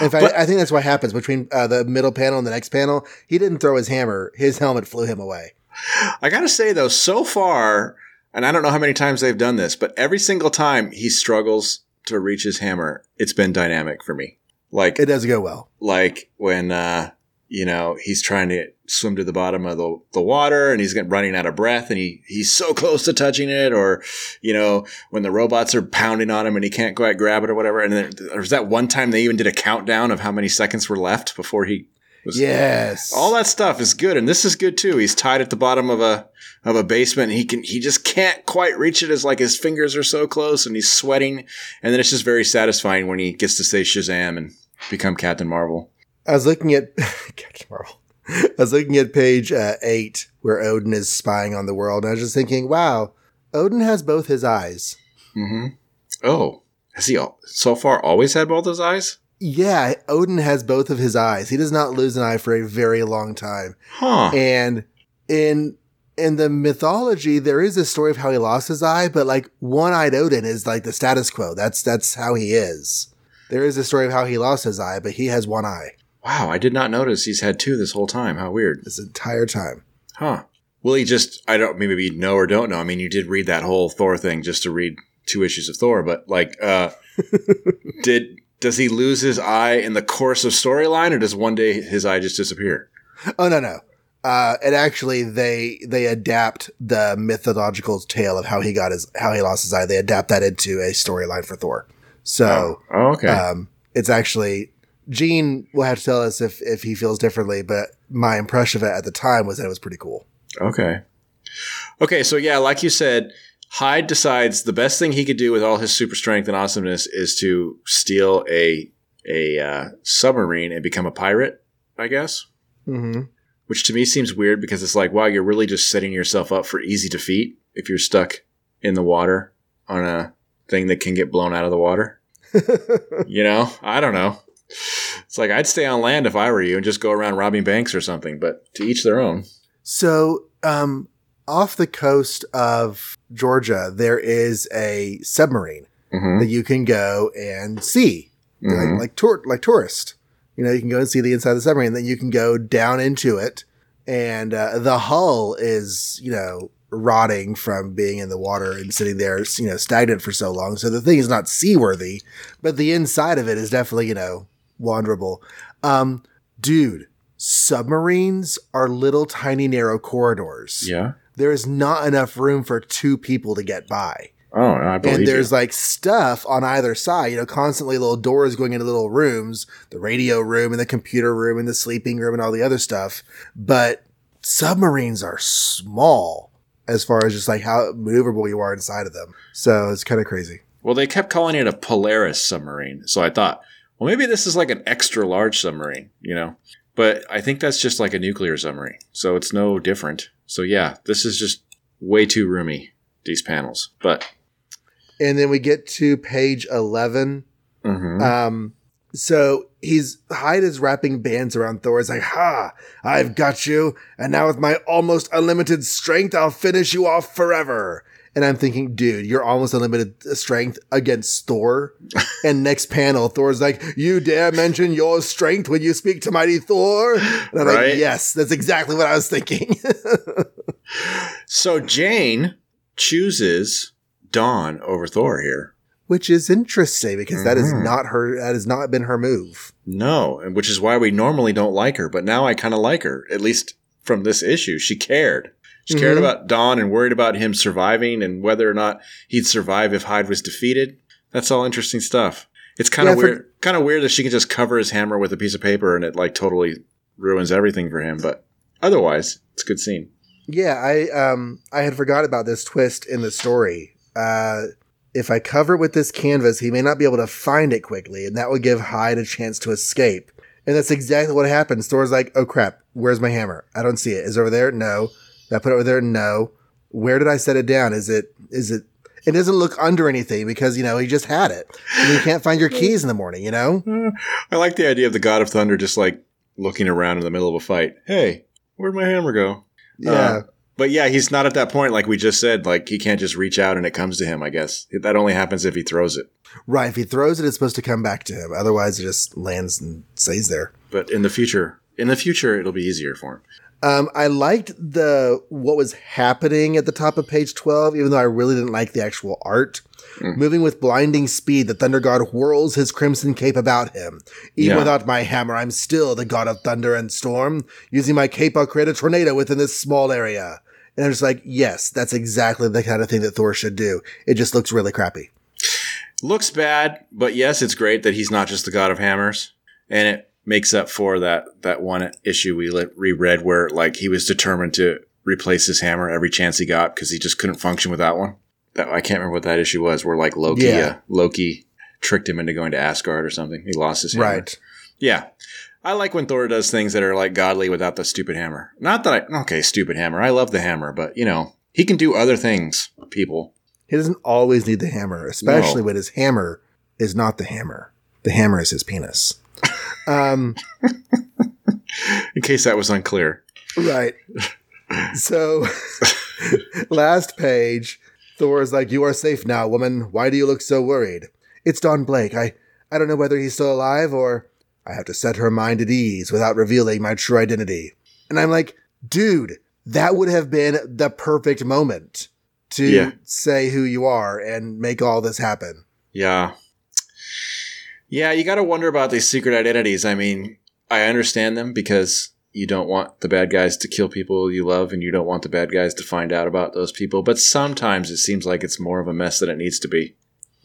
In fact, But- I think that's what happens between uh, the middle panel and the next panel. He didn't throw his hammer; his helmet flew him away. I gotta say though, so far, and I don't know how many times they've done this, but every single time he struggles to reach his hammer, it's been dynamic for me. Like It does go well. like when uh you know he's trying to swim to the bottom of the, the water and he's getting running out of breath and he he's so close to touching it or you know when the robots are pounding on him and he can't quite grab it or whatever. And then there was that one time they even did a countdown of how many seconds were left before he was Yes, all that stuff is good and this is good too. He's tied at the bottom of a of a basement and he can he just can't quite reach it as like his fingers are so close and he's sweating. And then it's just very satisfying when he gets to say shazam and become captain marvel. I was looking at Captain Marvel. I was looking at page uh, eight where Odin is spying on the world, and I was just thinking, wow, Odin has both his eyes. Mm-hmm. Oh, has he al- so far always had both his eyes? Yeah, Odin has both of his eyes. He does not lose an eye for a very long time. Huh. And in in the mythology, there is a story of how he lost his eye, but like one-eyed Odin is like the status quo. That's that's how he is. There is a story of how he lost his eye, but he has one eye wow, I did not notice he's had two this whole time. How weird. this entire time. Huh. Will he just, I don't, maybe you know or don't know. I mean, you did read that whole Thor thing just to read two issues of Thor, but like, uh, did, does he lose his eye in the course of storyline or does one day his eye just disappear? Oh no no. Uh, and actually, they they adapt the mythological tale of how he got his how he lost his eye. They adapt that into a storyline for Thor. So Oh, okay. um, it's actually Gene will have to tell us if if he feels differently. But my impression of it at the time was that it was pretty cool. Okay. Okay, so yeah, like you said, Hyde decides the best thing he could do with all his super strength and awesomeness is to steal a a uh, submarine and become a pirate. I guess, Mm-hmm. which to me seems weird because it's like, wow, you're really just setting yourself up for easy defeat if you're stuck in the water on a thing that can get blown out of the water. you know, I don't know. It's like I'd stay on land if I were you and just go around robbing banks or something. But to each their own. So, um, off the coast of Georgia, there is a submarine hmm that you can go and see, Mhm. like like tour like tourist. You know, you can go and see the inside of the submarine. Then you can go down into it, and uh, the hull is you know rotting from being in the water and sitting there, you know, stagnant for so long. So the thing is not seaworthy, but the inside of it is definitely you know wanderable. Um, dude, submarines are little tiny narrow corridors. Yeah. There is not enough room for two people to get by Oh, I believe and there's you. like stuff on either side, you know, constantly little doors going into little rooms, the radio room and the computer room and the sleeping room and all the other stuff. But submarines are small as far as just like how maneuverable you are inside of them. So it's kind of crazy. Well, they kept calling it a Polaris submarine, so I thought, well, maybe this is like an extra large submarine, you know. But I think that's just like a nuclear submarine, so it's no different. So yeah, this is just way too roomy. These panels, but And then we get to page 11. Mhm. Um, so he's Hyde is wrapping bands around Thor. He's like, "Ha! I've got you, and now with my almost unlimited strength, I'll finish you off forever." And I'm thinking, dude, you're almost unlimited strength against Thor. and next panel, Thor's like, "You dare mention your strength when you speak to mighty Thor?" And I'm Right. like, "Yes, that's exactly what I was thinking." so Jane chooses Don over Thor here. Which is interesting because that is Mhm. not her. That has not been her move. No, and which is why we normally don't like her, but now I kind of like her. At least from this issue, she cared. She cared Mhm. about Don and worried about him surviving and whether or not he'd survive if Hyde was defeated. That's all interesting stuff. It's kind of Yeah, for- weird. kind of weird that she can just cover his hammer with a piece of paper and it like totally ruins everything for him. But otherwise, it's a good scene. Yeah, I um I had forgot about this twist in the story. Uh if I cover it with this canvas, he may not be able to find it quickly, and that would give Hyde a chance to escape. And that's exactly what happens. Thor's like, "Oh crap, where's my hammer? I don't see it. Is it over there? No. Did I put it over there? No. Where did I set it down? Is it? Is it? It doesn't look under anything because you know he just had it. And you can't find your keys in the morning. You know? I like the idea of the God of Thunder just like looking around in the middle of a fight. Hey, where'd my hammer go? Yeah. Uh, but yeah, he's not at that point. Like we just said, like he can't just reach out and it comes to him. I guess that only happens if he throws it. right. If he throws it, it's supposed to come back to him. Otherwise, it just lands and stays there. But in the future, in the future, it'll be easier for him. Um, I liked the what was happening at the top of page twelve, even though I really didn't like the actual art. Mm. Moving with blinding speed, the thunder god whirls his crimson cape about him. Even Yeah. without my hammer, I'm still the god of thunder and storm. Using my cape, I'll create a tornado within this small area. And I'm just like, yes, that's exactly the kind of thing that Thor should do. It just looks really crappy. Looks bad, but yes, it's great that he's not just the God of Hammers, and it makes up for that that one issue we reread where like he was determined to replace his hammer every chance he got because he just couldn't function without one. That I can't remember what that issue was. Where like Loki, Yeah. uh, Loki tricked him into going to Asgard or something. He lost his hammer. Right. Yeah. I like when Thor does things that are like godly without the stupid hammer. Not that I okay, stupid hammer. I love the hammer, but you know, he can do other things, people. He doesn't always need the hammer, especially No. when his hammer is not the hammer. The hammer is his penis. Um, In case that was unclear. Right. So, last page, Thor is like, "You are safe now, woman. Why do you look so worried?" It's Don Blake. I I don't know whether he's still alive or I have to set her mind at ease without revealing my true identity. And I'm like, dude, that would have been the perfect moment to Yeah. say who you are and make all this happen. Yeah. Yeah, you got to wonder about these secret identities. I mean, I understand them because you don't want the bad guys to kill people you love and you don't want the bad guys to find out about those people. But sometimes it seems like it's more of a mess than it needs to be.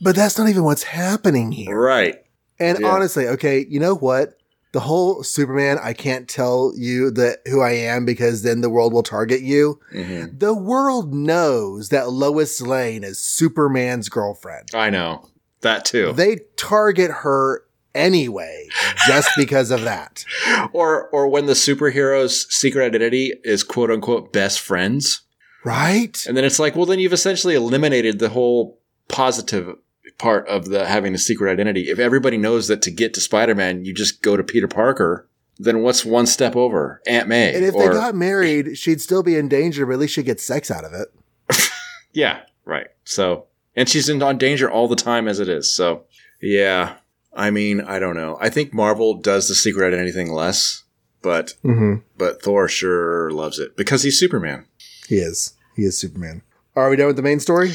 But that's not even what's happening here. Right. And Yeah. honestly, okay, you know what? The whole Superman, I can't tell you that who I am because then the world will target you. hmm The world knows that Lois Lane is Superman's girlfriend. I know. That too. They target her anyway, just because of that. or or when the superhero's secret identity is quote unquote best friends. Right? And then it's like, well, then you've essentially eliminated the whole positive part of the having a secret identity. If everybody knows that to get to Spider-Man, you just go to Peter Parker, then what's one step over? Aunt May. And if or, they got married, she'd still be in danger, but at least she'd get sex out of it. yeah, right. So, and she's in on danger all the time as it is. So, yeah. I mean, I don't know. I think Marvel does the secret identity thing less, but Mm-hmm. but Thor sure loves it because he's Superman. He is. He is Superman. Are we done with the main story?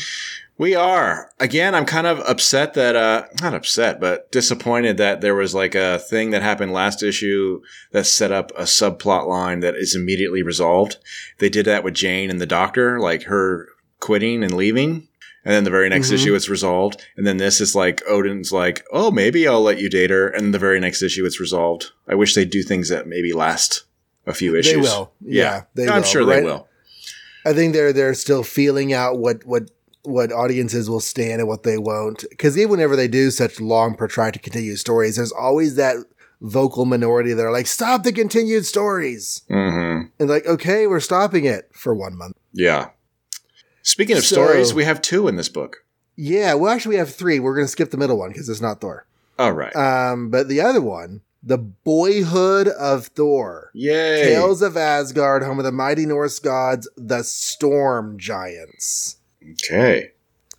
We are. Again, I'm kind of upset that, uh, not upset, but disappointed that there was like a thing that happened last issue that set up a subplot line that is immediately resolved. They did that with Jane and the doctor, like her quitting and leaving. And then the very next Mhm. issue, it's resolved. And then this is like, Odin's like, oh, maybe I'll let you date her. And the very next issue, it's resolved. I wish they'd do things that maybe last a few issues. They will. Yeah, they I'm will. sure Right- they will. I think they're they're still feeling out what what what audiences will stand and what they won't. Because even whenever they do such long, protracted, continued stories, there's always that vocal minority that are like, "Stop the continued stories," hmm and like, "Okay, we're stopping it for one month." Yeah. Speaking of So- stories, we have two in this book. Yeah, well, actually, we have three. We're gonna skip the middle one because it's not Thor. All right. Um, but the other one, the Boyhood of Thor. Yay. Tales of Asgard, home of the mighty Norse gods, the Storm Giants. Okay.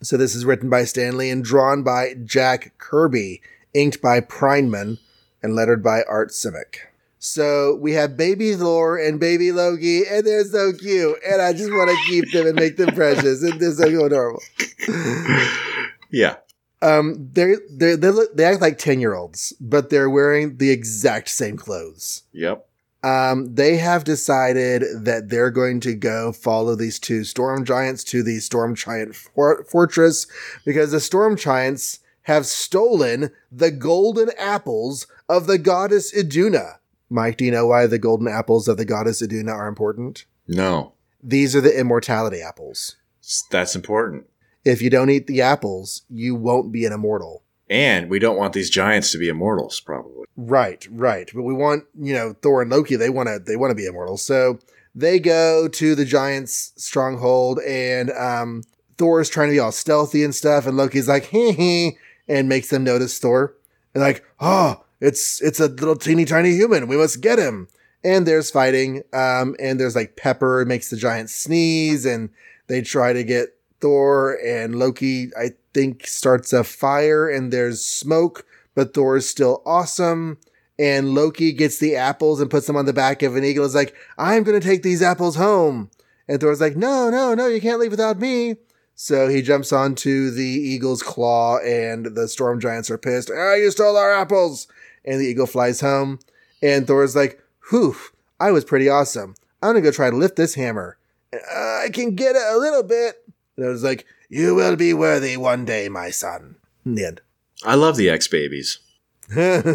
So this is written by Stan Lee and drawn by Jack Kirby, inked by Prineman, and lettered by Art Simek. So we have baby Thor and baby Loki, and they're so cute, and I just want to keep them and make them precious, and they're so adorable. Yeah. Um, they're, they're, they look, they act like 10 year olds, but they're wearing the exact same clothes. Yep. Um, they have decided that they're going to go follow these two storm giants to the storm giant for- fortress because the storm giants have stolen the golden apples of the goddess Iduna. Mike, do you know why the golden apples of the goddess Iduna are important? No, These are the immortality apples. that's important. If you don't eat the apples, you won't be an immortal. And we don't want these giants to be immortals, probably. Right, right. But we want, you know, Thor and Loki, they want to they want to be immortals. So they go to the giant's stronghold and um Thor's trying to be all stealthy and stuff and Loki's like, "Hee hee," and makes them notice Thor. And like, "Oh, it's it's a little teeny tiny human. We must get him." And there's fighting um and there's like pepper makes the giant sneeze and they try to get Thor and Loki I think starts a fire and there's smoke but Thor is still awesome. And Loki gets the apples and puts them on the back of an eagle. Is like, I'm to take these apples home. And Thor's like, no, no, no, you can't leave without me. So he jumps onto the eagle's claw, and the storm giants are pissed. Ah, you stole our apples. And the eagle flies home. And Thor's like, whew, I was pretty awesome. I'm to go try to lift this hammer. I can get it a little bit. And I was like, you will be worthy one day, my son. In the end. I love the X babies and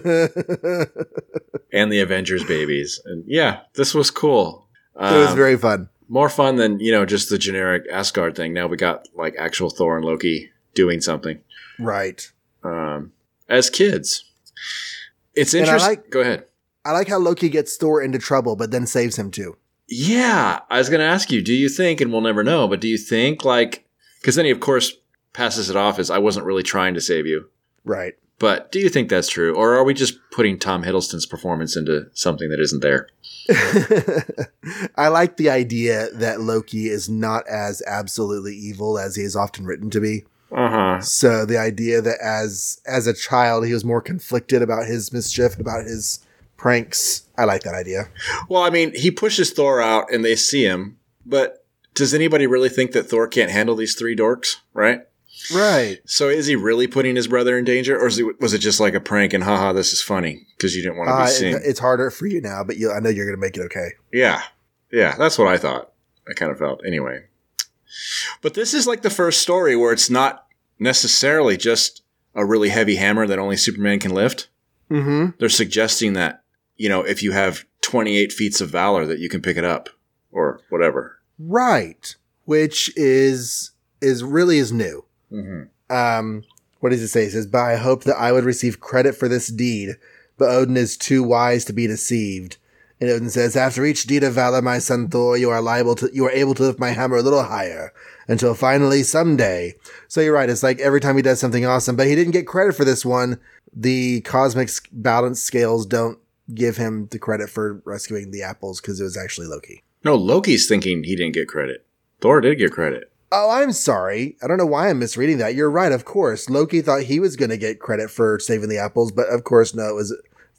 the Avengers babies. And yeah, this was cool. it was Um, very fun. more fun than, you know, just the generic Asgard thing. Now we got like actual Thor and Loki doing something Right. um, as kids. It's interesting. like- Go ahead. I like how Loki gets Thor into trouble, but then saves him too. Yeah, I was going to ask you, do you think, and we'll never know, but do you think, like, because then he, of course, passes it off as I wasn't really trying to save you. Right. But do you think that's true? Or are we just putting Tom Hiddleston's performance into something that isn't there? I like the idea that Loki is not as absolutely evil as he is often written to be. Uh huh. So the idea that as as a child he was more conflicted about his mischief, about his pranks. I like that idea. Well, I mean, he pushes Thor out and they see him, but does anybody really think that Thor can't handle these three dorks, right? Right. So is he really putting his brother in danger, or is it, was it just like a prank and haha, this is funny because you didn't want to be Uh, seen? it's harder for you now, but you, I know you're going to make it okay. Yeah. Yeah, that's what I thought. I kind of felt anyway. But this is like the first story where it's not necessarily just a really heavy hammer that only Superman can lift. Mm-hmm. They're suggesting that, you know, if you have 28 feats of valor that you can pick it up or whatever. Right. Which is is really is new. Mm-hmm. um, what does it say? It says, But I hope that I would receive credit for this deed, but Odin is too wise to be deceived. And Odin says, After each deed of valor, my son Thor, you are liable to you are able to lift my hammer a little higher until finally someday. So you're right, it's like every time he does something awesome, but he didn't get credit for this one. The cosmic balance scales don't give him the credit for rescuing the apples because it was actually Loki. No, Loki's thinking he didn't get credit. Thor did get credit. Oh, I'm sorry. I don't know why I'm misreading that. You're right, of course. Loki thought he was going to get credit for saving the apples, but of course, no, it was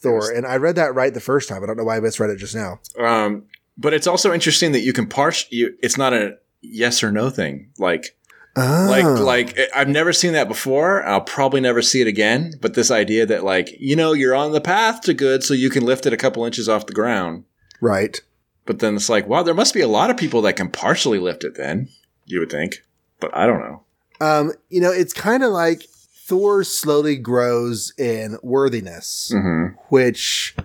Thor. and I read that right the first time. I don't know why I misread it just now. Um, but it's also interesting that you can parse. You, it's not a yes or no thing. Like Oh. like like eh, I've never seen that before. I'll probably never see it again. But this idea that like you know you're on the path to good, so you can lift it a couple inches off the ground. right. But then it's like, wow, there must be a lot of people that can partially lift it. Then you would think, but I don't know. Um, you know, it's kind of like Thor slowly grows in worthiness, Mm-hmm. which,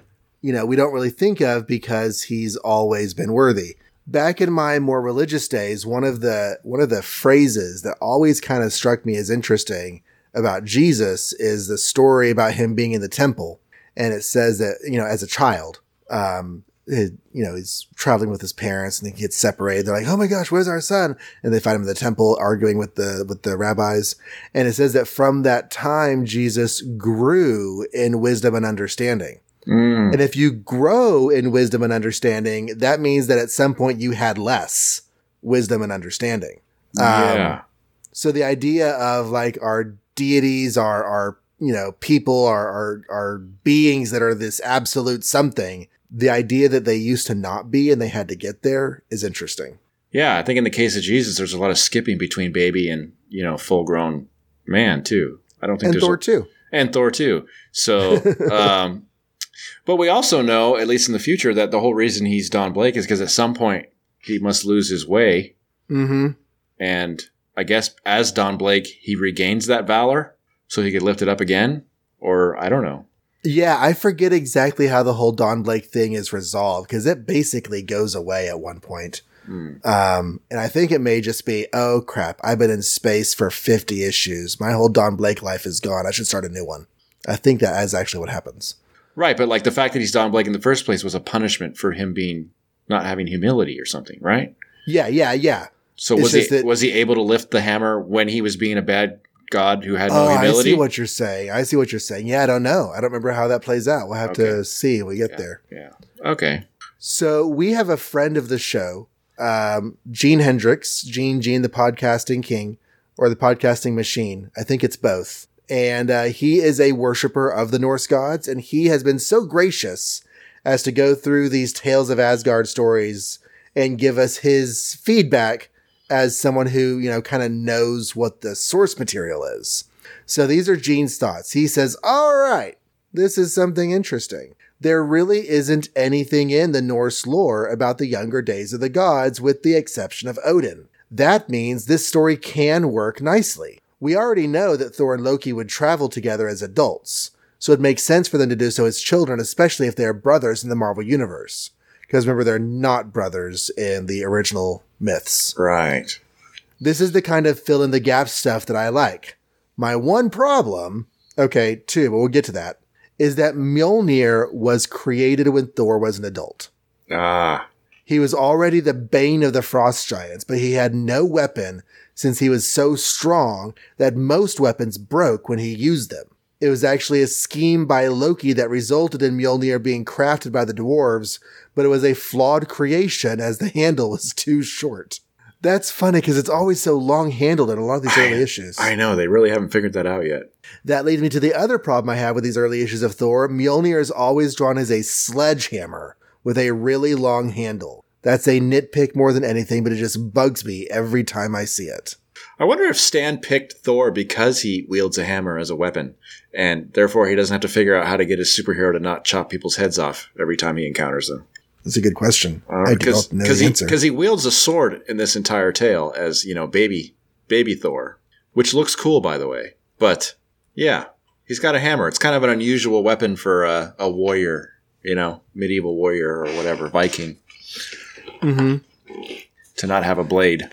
you know, we don't really think of because he's always been worthy. Back in my more religious days, one of the one of the phrases that always kind of struck me as interesting about Jesus is the story about him being in the temple, and it says that you know, as a child, um, you know, he's traveling with his parents and he gets separated. They're like, "Oh my gosh, where's our son?" And they find him in the temple arguing with the with the rabbis. And it says that from that time, Jesus grew in wisdom and understanding. Mm. And if you grow in wisdom and understanding, that means that at some point you had less wisdom and understanding. Um, yeah. So the idea of like our deities, our our you know people, our our our beings that are this absolute something. The idea that they used to not be and they had to get there is interesting. Yeah, I think in the case of Jesus, there's a lot of skipping between baby and you know full grown man too. I don't think And there's Thor a- too. and Thor too. So, um, but we also know, at least in the future, that the whole reason he's Don Blake is because at some point he must lose his way, Mm-hmm. and I guess as Don Blake, he regains that valor. so he could lift it up again, or I don't know. Yeah, I forget exactly how the whole Don Blake thing is resolved because it basically goes away at one point. Hmm. Um, and I think it may just be, oh crap, I've been in space for 50 issues. My whole Don Blake life is gone. I should start a new one. I think that is actually what happens. Right, but like the fact that he's Don Blake in the first place was a punishment for him being not having humility or something, right? Yeah, yeah, yeah. So It's was he that- was he able to lift the hammer when he was being a bad god who had no oh, I see what you're saying. I see what you're saying. Yeah, I don't know. I don't remember how that plays out. We'll have Okay. to see when we get yeah, there. yeah. Okay. So we have a friend of the show, um, Gene Hendricks, Gene, Gene, the podcasting king or the podcasting machine. I think it's both. And uh, he is a worshiper of the Norse gods, and he has been so gracious as to go through these Tales of Asgard stories and give us his feedback as someone who, you know, kind of knows what the source material is. So these are Gene's thoughts. He says, All right, this is something interesting. There really isn't anything in the Norse lore about the younger days of the gods, with the exception of Odin. That means this story can work nicely. We already know that Thor and Loki would travel together as adults, so it makes sense for them to do so as children, especially if they are brothers in the Marvel Universe. Because remember, they're not brothers in the original myths. Right. This is the kind of fill in the gap stuff that I like. My one problem, okay, two, but we'll get to that, is that Mjolnir was created when Thor was an adult. Ah. He was already the bane of the frost giants, but he had no weapon since he was so strong that most weapons broke when he used them. It was actually a scheme by Loki that resulted in Mjolnir being crafted by the dwarves, but it was a flawed creation as the handle was too short. That's funny because it's always so long handled in a lot of these early issues. I know they really haven't figured that out yet. That leads me to the other problem I have with these early issues of Thor. Mjolnir is always drawn as a sledgehammer with a really long handle. That's a nitpick more than anything, but it just bugs me every time I see it. I wonder if Stan picked Thor because he wields a hammer as a weapon, and therefore he doesn't have to figure out how to get his superhero to not chop people's heads off every time he encounters them. That's a good question. Uh, I because don't know the he answer. because he wields a sword in this entire tale as you know baby baby Thor, which looks cool by the way. But yeah, he's got a hammer. It's kind of an unusual weapon for a, a warrior, you know, medieval warrior or whatever Viking hmm to not have a blade.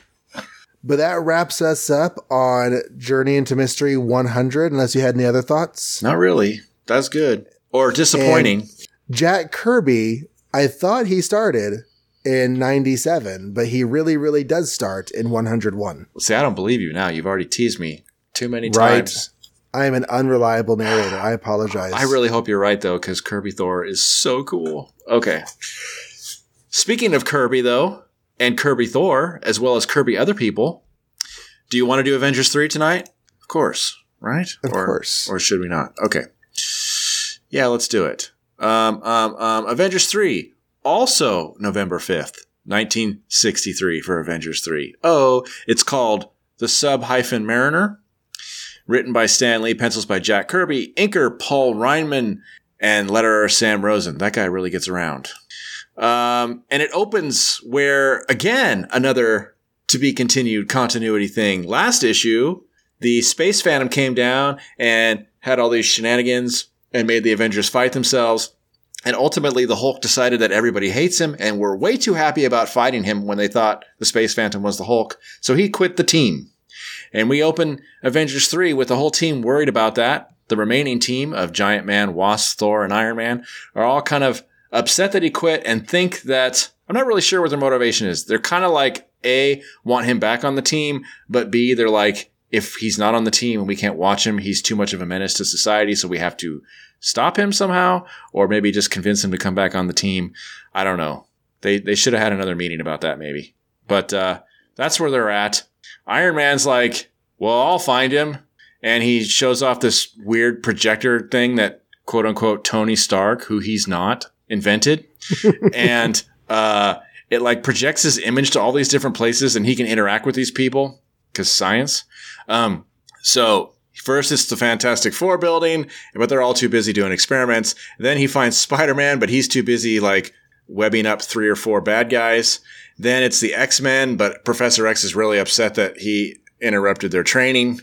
But that wraps us up on Journey into Mystery 100, unless you had any other thoughts. Not really. That's good or disappointing. Jack Kirby, I thought he started in 97, but he really, really does start in 101. See, I don't believe you now. You've already teased me too many Right. times. I am an unreliable narrator. I apologize. I really hope you're right though, because Kirby Thor is so cool. Okay. Speaking of Kirby though, and Kirby Thor, as well as Kirby other people, do you want to do Avengers 3 tonight? Of course, right? Of or, course. Or should we not? Okay. Yeah, let's do it. Um, um, um, Avengers 3, also November 5th, 1963 for Avengers 3. Oh, it's called The Sub Hyphen Mariner. Written by Stan Lee, pencils by Jack Kirby, inker Paul Reinman, and letterer Sam Rosen. That guy really gets around. Um, and it opens where, again, another to be continued continuity thing. Last issue, the Space Phantom came down and had all these shenanigans and made the Avengers fight themselves. And ultimately, the Hulk decided that everybody hates him and were way too happy about fighting him when they thought the Space Phantom was the Hulk. So he quit the team. And we open Avengers 3 with the whole team worried about that. The remaining team of Giant Man, Wasp, Thor, and Iron Man are all kind of upset that he quit and think that I'm not really sure what their motivation is. They're kind of like A, want him back on the team, but B, they're like, if he's not on the team and we can't watch him, he's too much of a menace to society, so we have to stop him somehow, or maybe just convince him to come back on the team. I don't know. They they should have had another meeting about that maybe. But uh, that's where they're at. Iron Man's like, well, I'll find him. And he shows off this weird projector thing that quote unquote Tony Stark, who he's not, invented. and uh, it like projects his image to all these different places and he can interact with these people because science. Um, so first it's the Fantastic Four building, but they're all too busy doing experiments. Then he finds Spider Man, but he's too busy like webbing up three or four bad guys. Then it's the X Men, but Professor X is really upset that he interrupted their training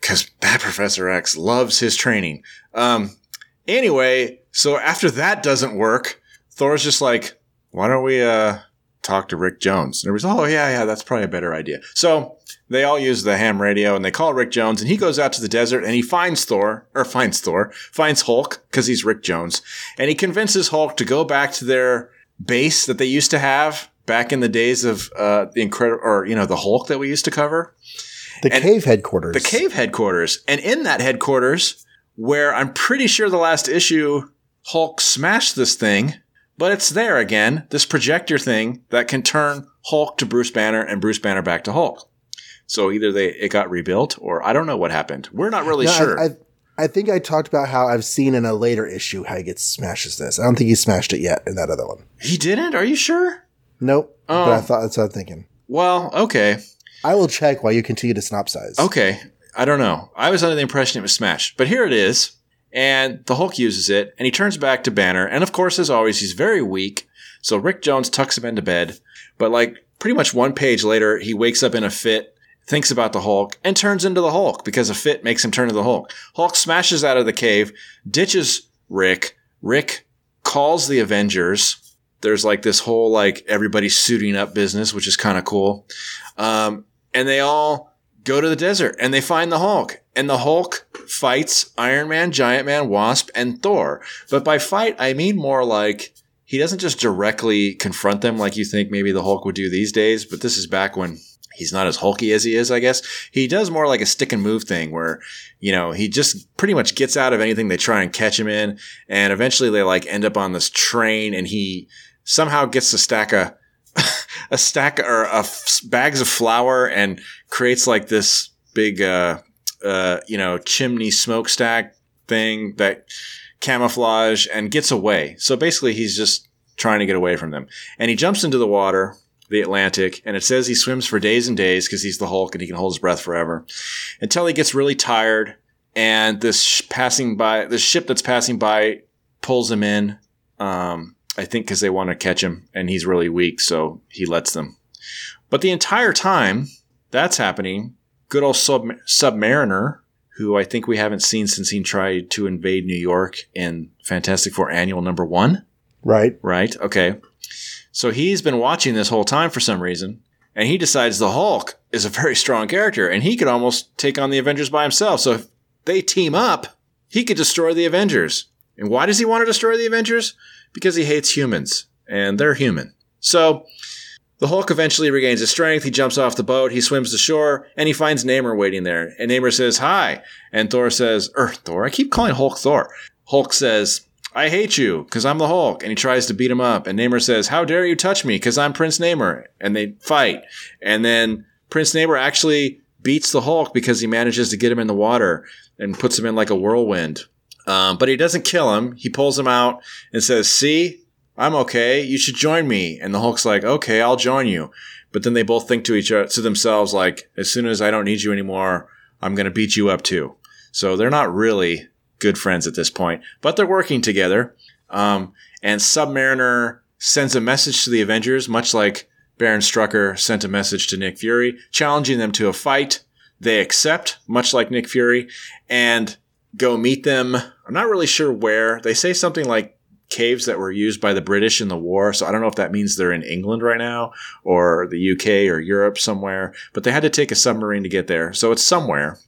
because that Professor X loves his training. Um, anyway, so after that doesn't work, Thor's just like, why don't we uh, talk to Rick Jones? And everybody's, oh, yeah, yeah, that's probably a better idea. So they all use the ham radio and they call Rick Jones and he goes out to the desert and he finds Thor, or finds Thor, finds Hulk, because he's Rick Jones. And he convinces Hulk to go back to their base that they used to have back in the days of uh, the incredible, or, you know, the Hulk that we used to cover. The And cave headquarters. The cave headquarters. And in that headquarters, where I'm pretty sure the last issue, Hulk smashed this thing, but it's there again, this projector thing that can turn Hulk to Bruce Banner and Bruce Banner back to Hulk. So either they it got rebuilt or I don't know what happened. We're not really No, I- sure. I, I think I talked about how I've seen in a later issue how he gets smashes this. I don't think he smashed it yet in that other one. he didn't? Are you sure? Nope. Oh. But I oh. thought that's what I'm thinking. Well, okay. I will check while you continue to synopsize. Okay. I don't know. I was under the impression it was smashed, but here it is. And the Hulk uses it and he turns back to Banner. And of course, as always, he's very weak. So Rick Jones tucks him into bed. But like pretty much one page later, he wakes up in a fit, thinks about the Hulk, and turns into the Hulk because a fit makes him turn into the Hulk. Hulk smashes out of the cave, ditches Rick. Rick calls the Avengers. There's like this whole like everybody suiting up business, which is kind of cool. Um, and they all go to the desert and they find the Hulk. And the Hulk fights Iron Man, Giant Man, Wasp, and Thor. But by fight, I mean more like he doesn't just directly confront them like you think maybe the Hulk would do these days, but this is back when he's not as hulky as he is, I guess. He does more like a stick and move thing where, you know, he just pretty much gets out of anything they try and catch him in. And eventually they like end up on this train and he somehow gets a stack of a stack or a f- bags of flour and creates like this big, uh, uh, you know, chimney smokestack thing that camouflage and gets away. So basically, he's just trying to get away from them. And he jumps into the water, the Atlantic, and it says he swims for days and days because he's the Hulk and he can hold his breath forever until he gets really tired. And this sh- passing by, this ship that's passing by pulls him in. Um, I think because they want to catch him and he's really weak, so he lets them. But the entire time that's happening, good old sub- Submariner, who I think we haven't seen since he tried to invade New York in Fantastic Four Annual Number One, Right. right? Okay. So he's been watching this whole time for some reason, and he decides the Hulk is a very strong character and he could almost take on the Avengers by himself. So if they team up, he could destroy the Avengers. And why does he want to destroy the Avengers? Because he hates humans, and they're human. So the Hulk eventually regains his strength. He jumps off the boat. He swims to shore, and he finds Namor waiting there. And Namor says, Hi. And Thor says, Er, Thor, I keep calling Hulk Thor. Hulk says, I hate you because I'm the Hulk. And he tries to beat him up. And Namor says, How dare you touch me because I'm Prince Namor. And they fight. And then Prince Namor actually beats the Hulk because he manages to get him in the water and puts him in like a whirlwind. Um, but he doesn't kill him. He pulls him out and says, See, I'm okay. You should join me. And the Hulk's like, Okay, I'll join you. But then they both think to each other, to themselves, like, as soon as I don't need you anymore, I'm going to beat you up too. So they're not really good friends at this point, but they're working together. Um, and Submariner sends a message to the Avengers, much like Baron Strucker sent a message to Nick Fury, challenging them to a fight. They accept, much like Nick Fury, and go meet them. I'm not really sure where. They say something like caves that were used by the British in the war. So I don't know if that means they're in England right now or the UK or Europe somewhere, but they had to take a submarine to get there. So it's somewhere.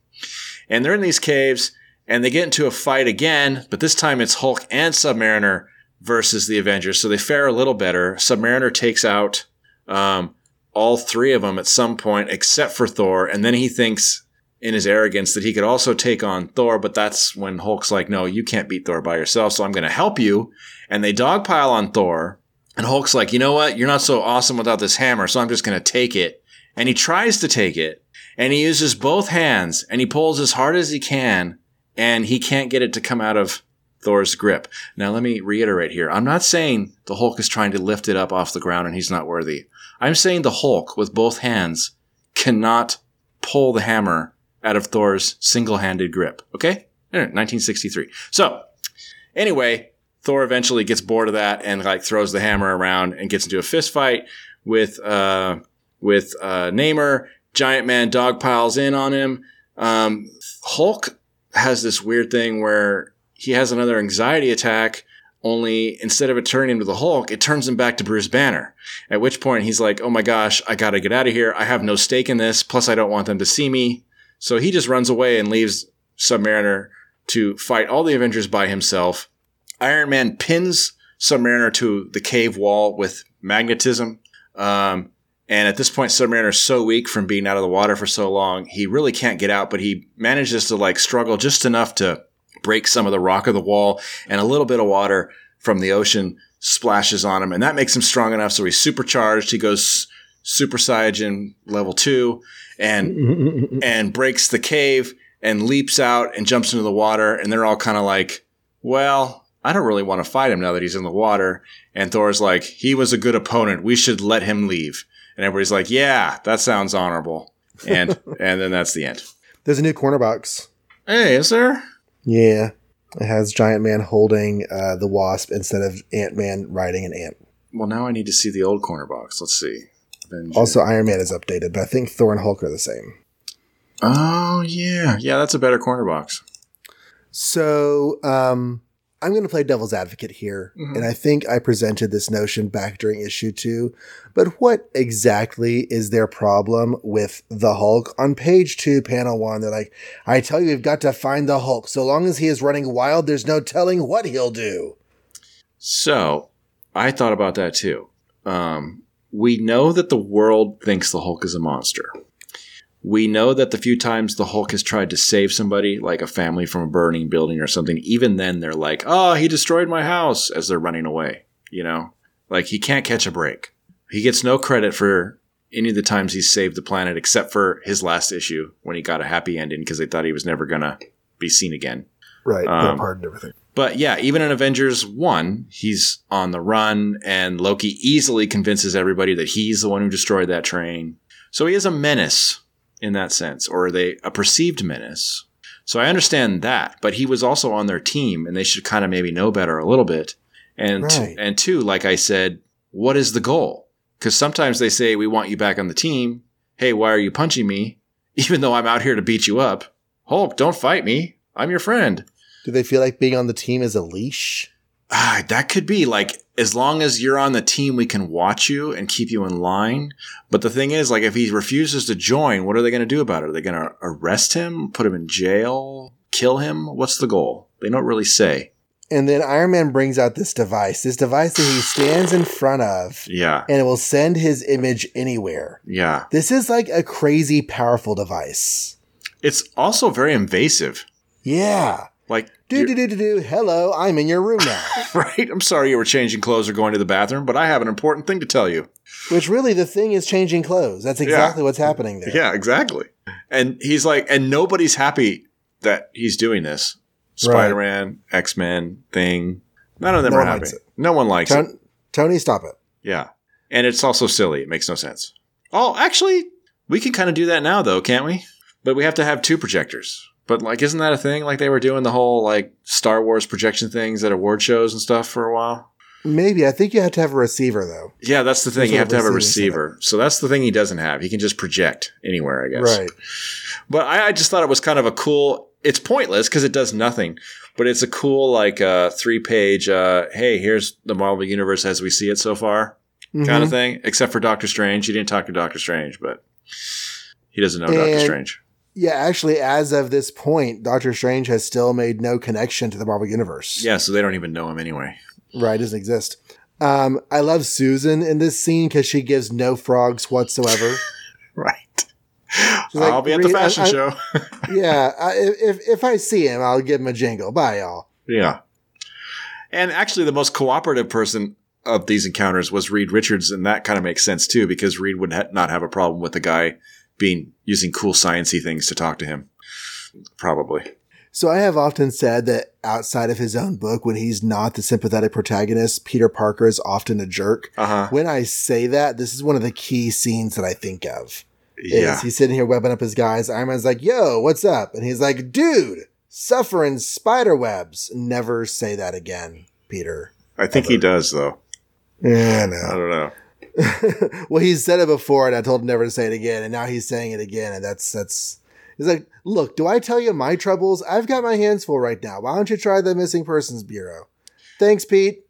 And they're in these caves and they get into a fight again, but this time it's Hulk and Submariner versus the Avengers. So they fare a little better. Submariner takes out um, all three of them at some point, except for Thor. And then he thinks in his arrogance that he could also take on Thor, but that's when Hulk's like, no, you can't beat Thor by yourself, so I'm going to help you. And they dogpile on Thor. And Hulk's like, you know what? You're not so awesome without this hammer, so I'm just going to take it. And he tries to take it. And he uses both hands and he pulls as hard as he can. And he can't get it to come out of Thor's grip. Now, let me reiterate here. I'm not saying the Hulk is trying to lift it up off the ground and he's not worthy. I'm saying the Hulk with both hands cannot pull the hammer out of Thor's single-handed grip. Okay? 1963. So, anyway, Thor eventually gets bored of that and like throws the hammer around and gets into a fist fight with uh with uh Namor. Giant Man dog piles in on him. Um, Hulk has this weird thing where he has another anxiety attack. Only instead of it turning him to the Hulk, it turns him back to Bruce Banner. At which point he's like, "Oh my gosh, I gotta get out of here. I have no stake in this. Plus, I don't want them to see me." So he just runs away and leaves Submariner to fight all the Avengers by himself. Iron Man pins Submariner to the cave wall with magnetism. Um, and at this point, Submariner is so weak from being out of the water for so long, he really can't get out, but he manages to like struggle just enough to break some of the rock of the wall and a little bit of water from the ocean splashes on him. And that makes him strong enough. So he's supercharged. He goes Super Saiyan level two and, mm, mm, mm, and breaks the cave and leaps out and jumps into the water. And they're all kind of like, well, I don't really want to fight him now that he's in the water. And Thor's like, he was a good opponent. We should let him leave. And everybody's like, yeah, that sounds honorable. And, and then that's the end. There's a new corner box. Hey, is there? Yeah. It has Giant Man holding uh, the Wasp instead of Ant Man riding an ant. Well, now I need to see the old corner box. Let's see. Avengers. Also, Iron Man is updated, but I think Thor and Hulk are the same. oh yeah, yeah, that's a better corner box. So, um, I'm going to play devil's advocate here. Mhm. And I think I presented this notion back during issue two. But what exactly is their problem with the Hulk? On page two, panel one, they're like, I tell you, we've got to find the Hulk. So long as he is running wild, there's no telling what he'll do. So I thought about that too. Um, we know that the world thinks the Hulk is a monster. We know that the few times the Hulk has tried to save somebody, like a family from a burning building or something, even then they're like, oh, he destroyed my house as they're running away. You know? Like he can't catch a break. He gets no credit for any of the times he's saved the planet except for his last issue when he got a happy ending because they thought he was never going to be seen again. Right. Um, pardon everything. But yeah, even in Avengers 1, he's on the run, and Loki easily convinces everybody that he's the one who destroyed that train. So he is a menace in that sense, or they a perceived menace. So I understand that, but he was also on their team, and they should kind of maybe know better a little bit. And Right. and two, like I said, what is the goal? Because sometimes they say we want you back on the team. Hey, why are you punching me? Even though I'm out here to beat you up. Hulk, don't fight me. I'm your friend. Do they feel like being on the team is a leash? Ah, that could be like as long as you're on the team, we can watch you and keep you in line. But the thing is, like, if he refuses to join, what are they going to do about it? Are they going to arrest him, put him in jail, kill him? What's the goal? They don't really say. And then Iron Man brings out this device, this device that he stands in front of, Yeah, and it will send his image anywhere. yeah. This is like a crazy powerful device. It's also very invasive. Yeah. Like, Do do do do do. Hello, I'm in your room now. right? I'm sorry you were changing clothes or going to the bathroom, but I have an important thing to tell you. Which really, the thing is changing clothes. That's exactly what's happening there. Yeah, exactly. And he's like, and nobody's happy that he's doing this. Spider Man, X Men, Thing. None of them No are happy. No one likes it. Tony, stop it. Yeah. And it's also silly. It makes no sense. Oh, actually, we can kind of do that now, though, can't we? But we have to have two projectors. But, like, isn't that a thing? Like, they were doing the whole, like, Star Wars projection things at award shows and stuff for a while. Maybe I think you have to have a receiver though. Yeah, that's the thing. You have to have a receiver. So that's the thing he doesn't have. He can just project anywhere, I guess. Right. But I, I just thought it was kind of a cool. It's pointless because it does nothing, but it's a cool like uh, three page. Uh, hey, here's the Marvel universe as we see it so far, kind Mhm. of thing. Except for Doctor Strange, he didn't talk to Doctor Strange, but he doesn't know Doctor Strange. Yeah, actually, as of this point, Doctor Strange has still made no connection to the Marvel Universe. Yeah, so they don't even know him anyway. Right, doesn't exist. Um, I love Susan in this scene because she gives no frogs whatsoever. Right. She's I'll be at the "Reed, I- fashion I- show. yeah, I, if if I see him, I'll give him a jingle. Bye, y'all. yeah. And actually, the most cooperative person of these encounters was Reed Richards, and that kind of makes sense too, because Reed would ha- not have a problem with the guy being using cool sciency things to talk to him. Probably. So I have often said that outside of his own book, when he's not the sympathetic protagonist, Peter Parker is often a jerk. Uh huh. When I say that, this is one of the key scenes that I think of. Is Yeah. he's sitting here webbing up his guys. Iron Man's like, "Yo, what's up?" And he's like, "Dude, suffering spider webs." Never say that again, Peter. I think he does, though. Yeah, I don't know. well, he's said it before, and I told him never to say it again, and now he's saying it again, and that's that's He's like, look, do I tell you my troubles? I've got my hands full right now. Why don't you try the missing persons bureau? Thanks, Pete.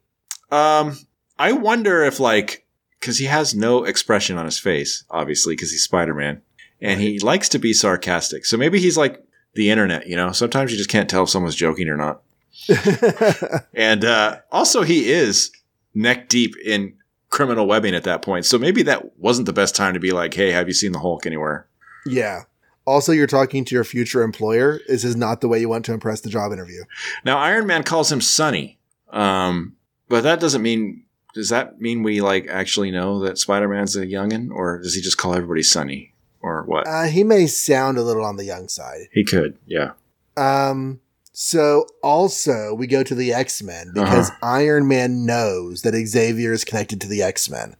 Um, I wonder if like because he has no expression on his face, obviously, because he's Spider Man, and he likes to be sarcastic. So maybe he's like the internet, you know. Sometimes you just can't tell if someone's joking or not. And uh, also, he is neck deep in criminal webbing at that point. So maybe that wasn't the best time to be like, "Hey, have you seen the Hulk anywhere?" yeah. Also, you're talking to your future employer. This is not the way you want to impress the job interview. Now, Iron Man calls him Sonny, um, but that doesn't mean. Does that mean we like actually know that Spider Man's a youngin, or does he just call everybody Sonny, or what? Uh, he may sound a little on the young side. he could, yeah. Um, so also we go to the X Men because Iron Man knows that Xavier is connected to the X Men,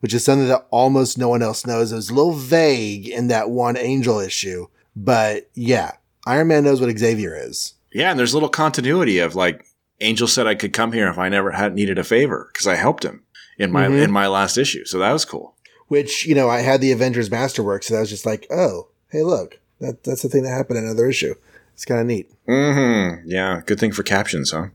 which is something that almost no one else knows. It was a little vague in that one Angel issue, but yeah, Iron Man knows what Xavier is. Yeah, and there's a little continuity of like Angel said I could come here if I never had needed a favor because I helped him in my Mhm. in my last issue. So that was cool. Which you know, I had the Avengers Masterwork, so that was just like, oh, hey, look, that that's the thing that happened in another issue. It's kind of neat. Mm-hmm. Yeah, good thing for captions, huh?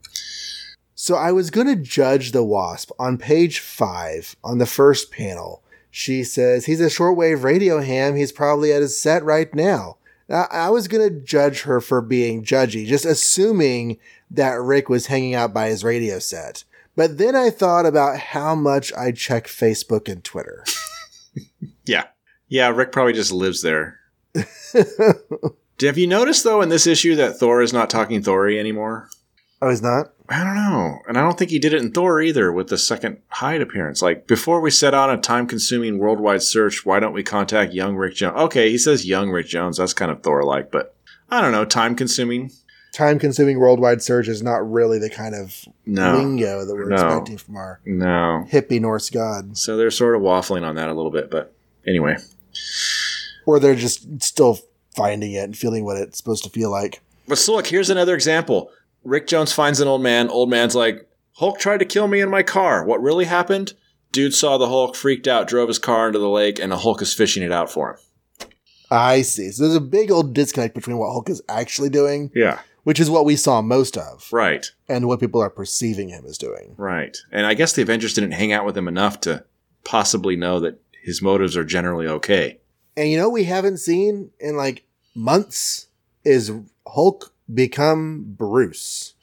So I was going to judge the Wasp on page five on the first panel. She says he's a shortwave radio ham. He's probably at his set right now. Now, I was going to judge her for being judgy, just assuming that Rick was hanging out by his radio set. But then I thought about how much I check Facebook and Twitter. Yeah, yeah. Rick probably just lives there. Have you noticed though in this issue that Thor is not talking Thory anymore? Oh, he's not. I don't know. And I don't think he did it in Thor either with the second Hyde appearance. Like, before we set out a time consuming worldwide search, why don't we contact young Rick Jones? Okay, he says young Rick Jones. That's kind of Thor like, but I don't know. Time consuming? Time consuming worldwide search is not really the kind of No. lingo that we're No. expecting from our No. hippie Norse god. So they're sort of waffling on that a little bit, but anyway. Or they're just still finding it and feeling what it's supposed to feel like. But so look, here's another example. Rick Jones finds an old man. Old man's like, Hulk tried to kill me in my car. What really happened? Dude saw the Hulk, freaked out, drove his car into the lake, and the Hulk is fishing it out for him. I see. So there's a big old disconnect between what Hulk is actually doing, Yeah. which is what we saw most of, Right. and what people are perceiving him as doing. Right. And I guess the Avengers didn't hang out with him enough to possibly know that his motives are generally okay. And you know we haven't seen in like months is Hulk become Bruce.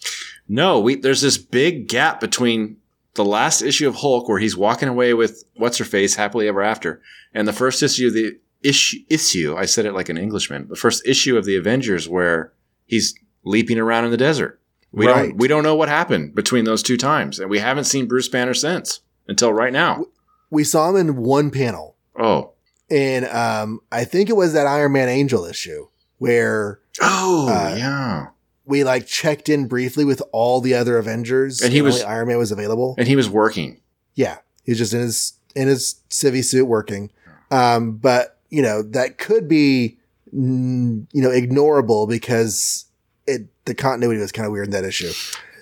No, we there's this big gap between the last issue of Hulk where he's walking away with what's her face happily ever after and the first issue of the issue issue I said it like an Englishman. The first issue of the Avengers where he's leaping around in the desert. We Right. don't we don't know what happened between those two times and we haven't seen Bruce Banner since until right now. We saw him in one panel, Oh. And um, I think it was that Iron Man Angel issue where Oh, Uh, yeah. we like checked in briefly with all the other Avengers, And he was- only Iron Man was available. And he was working. Yeah, he was just in his in his civvy suit working. Um, but you know that could be you know ignorable because it the continuity was kind of weird in that issue.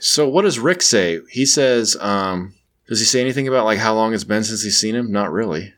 So what does Rick say? He says, um, does he say anything about like how long it's been since he's seen him? Not really.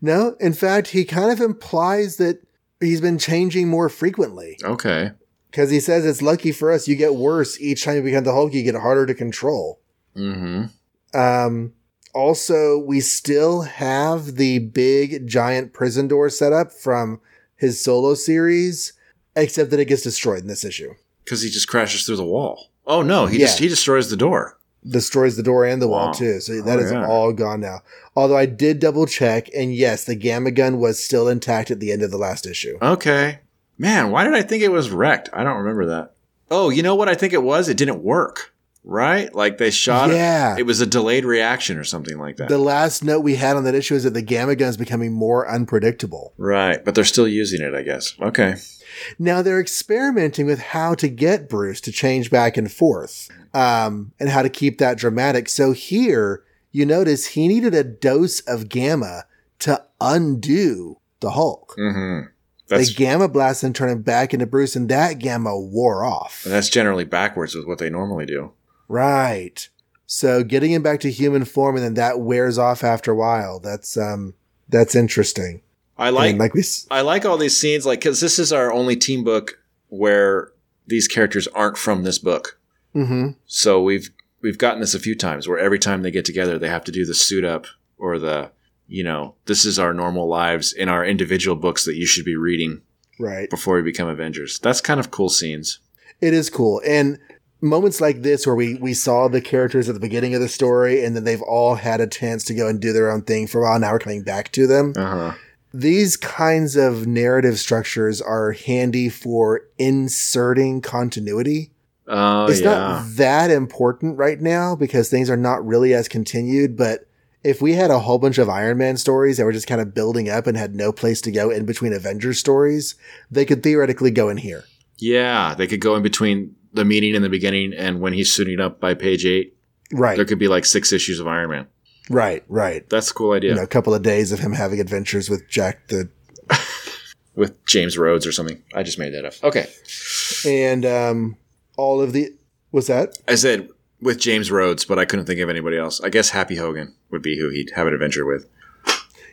No, in fact, he kind of implies that he's been changing more frequently Okay. because he says it's lucky for us. You get worse each time you become the Hulk. You get harder to control. Mm-hmm. Um, also, we still have the big giant prison door set up from his solo series, except that it gets destroyed in this issue. Because he just crashes through the wall. Oh no, he just he destroys the door. Destroys the door and the wall Wow. too. So that Oh, is yeah. all gone now. Although I did double check, and yes, the gamma gun was still intact at the end of the last issue. Okay. Man, why did I think it was wrecked? I don't remember that. Oh, you know what I think it was? It didn't work. Right? Like they shot Yeah. it. It was a delayed reaction or something like that. The last note we had on that issue is that the gamma gun is becoming more unpredictable. right. But they're still using it, I guess. Okay. Now they're experimenting with how to get Bruce to change back and forth, um, and how to keep that dramatic. So here, you notice he needed a dose of gamma to undo the Hulk. Mm-hmm. The That's gamma blast and turn him back into Bruce, and that gamma wore off. And that's generally backwards with what they normally do. Right. So getting him back to human form and then that wears off after a while. That's um that's interesting. I like like we, I like all these scenes, like because this is our only team book where these characters aren't from this book. Mhm. So we've we've gotten this a few times where every time they get together, they have to do the suit up or the you know this is our normal lives in our individual books that you should be reading right. before we become Avengers. That's kind of cool scenes. It is cool. And moments like this where we, we saw the characters at the beginning of the story and then they've all had a chance to go and do their own thing for a while. Now we're coming back to them. Uh huh. These kinds of narrative structures are handy for inserting continuity. Oh it's yeah. not that important right now because things are not really as continued, but if we had a whole bunch of Iron Man stories that were just kind of building up and had no place to go in between Avengers stories, they could theoretically go in here. yeah, they could go in between the meeting in the beginning and when he's suiting up by page eight. Right. There could be like six issues of Iron Man. Right, right. That's a cool idea You know, a couple of days of him having adventures with Jack the with James Rhodes or something. I just made that up. Okay, and um all of the what's that? I said with James Rhodes, but I couldn't think of anybody else. I guess Happy Hogan would be who he'd have an adventure with.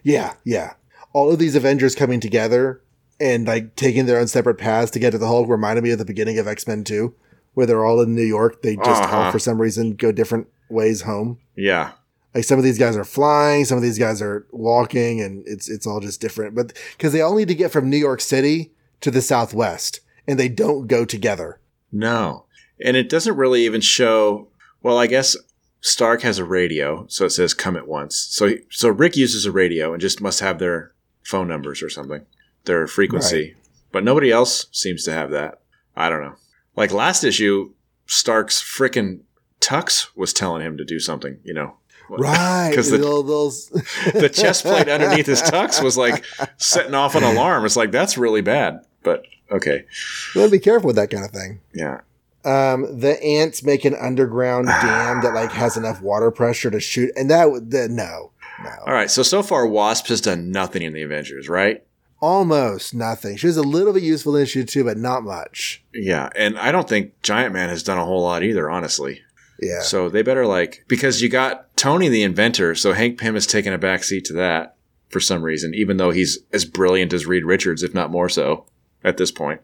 Yeah, yeah. All of these Avengers coming together and like taking their own separate paths to get to the Hulk reminded me of the beginning of X Men Two, where they're all in New York. They just Uh-huh. for some reason go different ways home. Yeah, Like some of these guys are flying, some of these guys are walking, and it's it's all just different. But because they all need to get from New York City to the Southwest, and they don't go together. No, and it doesn't really even show. Well, I guess Stark has a radio, so it says "come at once." So so Rick uses a radio and just must have their phone numbers or something, their frequency. But nobody else seems to have that. I don't know. Like last issue, Stark's frickin' Tux was telling him to do something. You know, Right. because the those- the chest plate underneath his tux was like setting off an alarm. It's like that's really bad. But okay, You want to be careful with that kind of thing. yeah, Um, the ants make an underground dam that like has enough water pressure to shoot, and that would the, no, no, all right. So so far, Wasp has done nothing in the Avengers, right? almost nothing. She was a little bit useful in issue two, but not much. Yeah, and I don't think Giant Man has done a whole lot either, honestly. Yeah, So they better like because you got Tony the inventor, so Hank Pym has taken a backseat to that for some reason, even though he's as brilliant as Reed Richards, if not more so, at this point.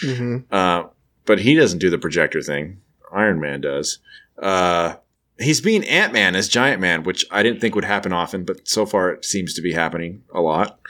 hmm Uh, but he doesn't do the projector thing. Iron Man does. Uh, he's being Ant Man as Giant Man, which I didn't think would happen often, but so far it seems to be happening a lot.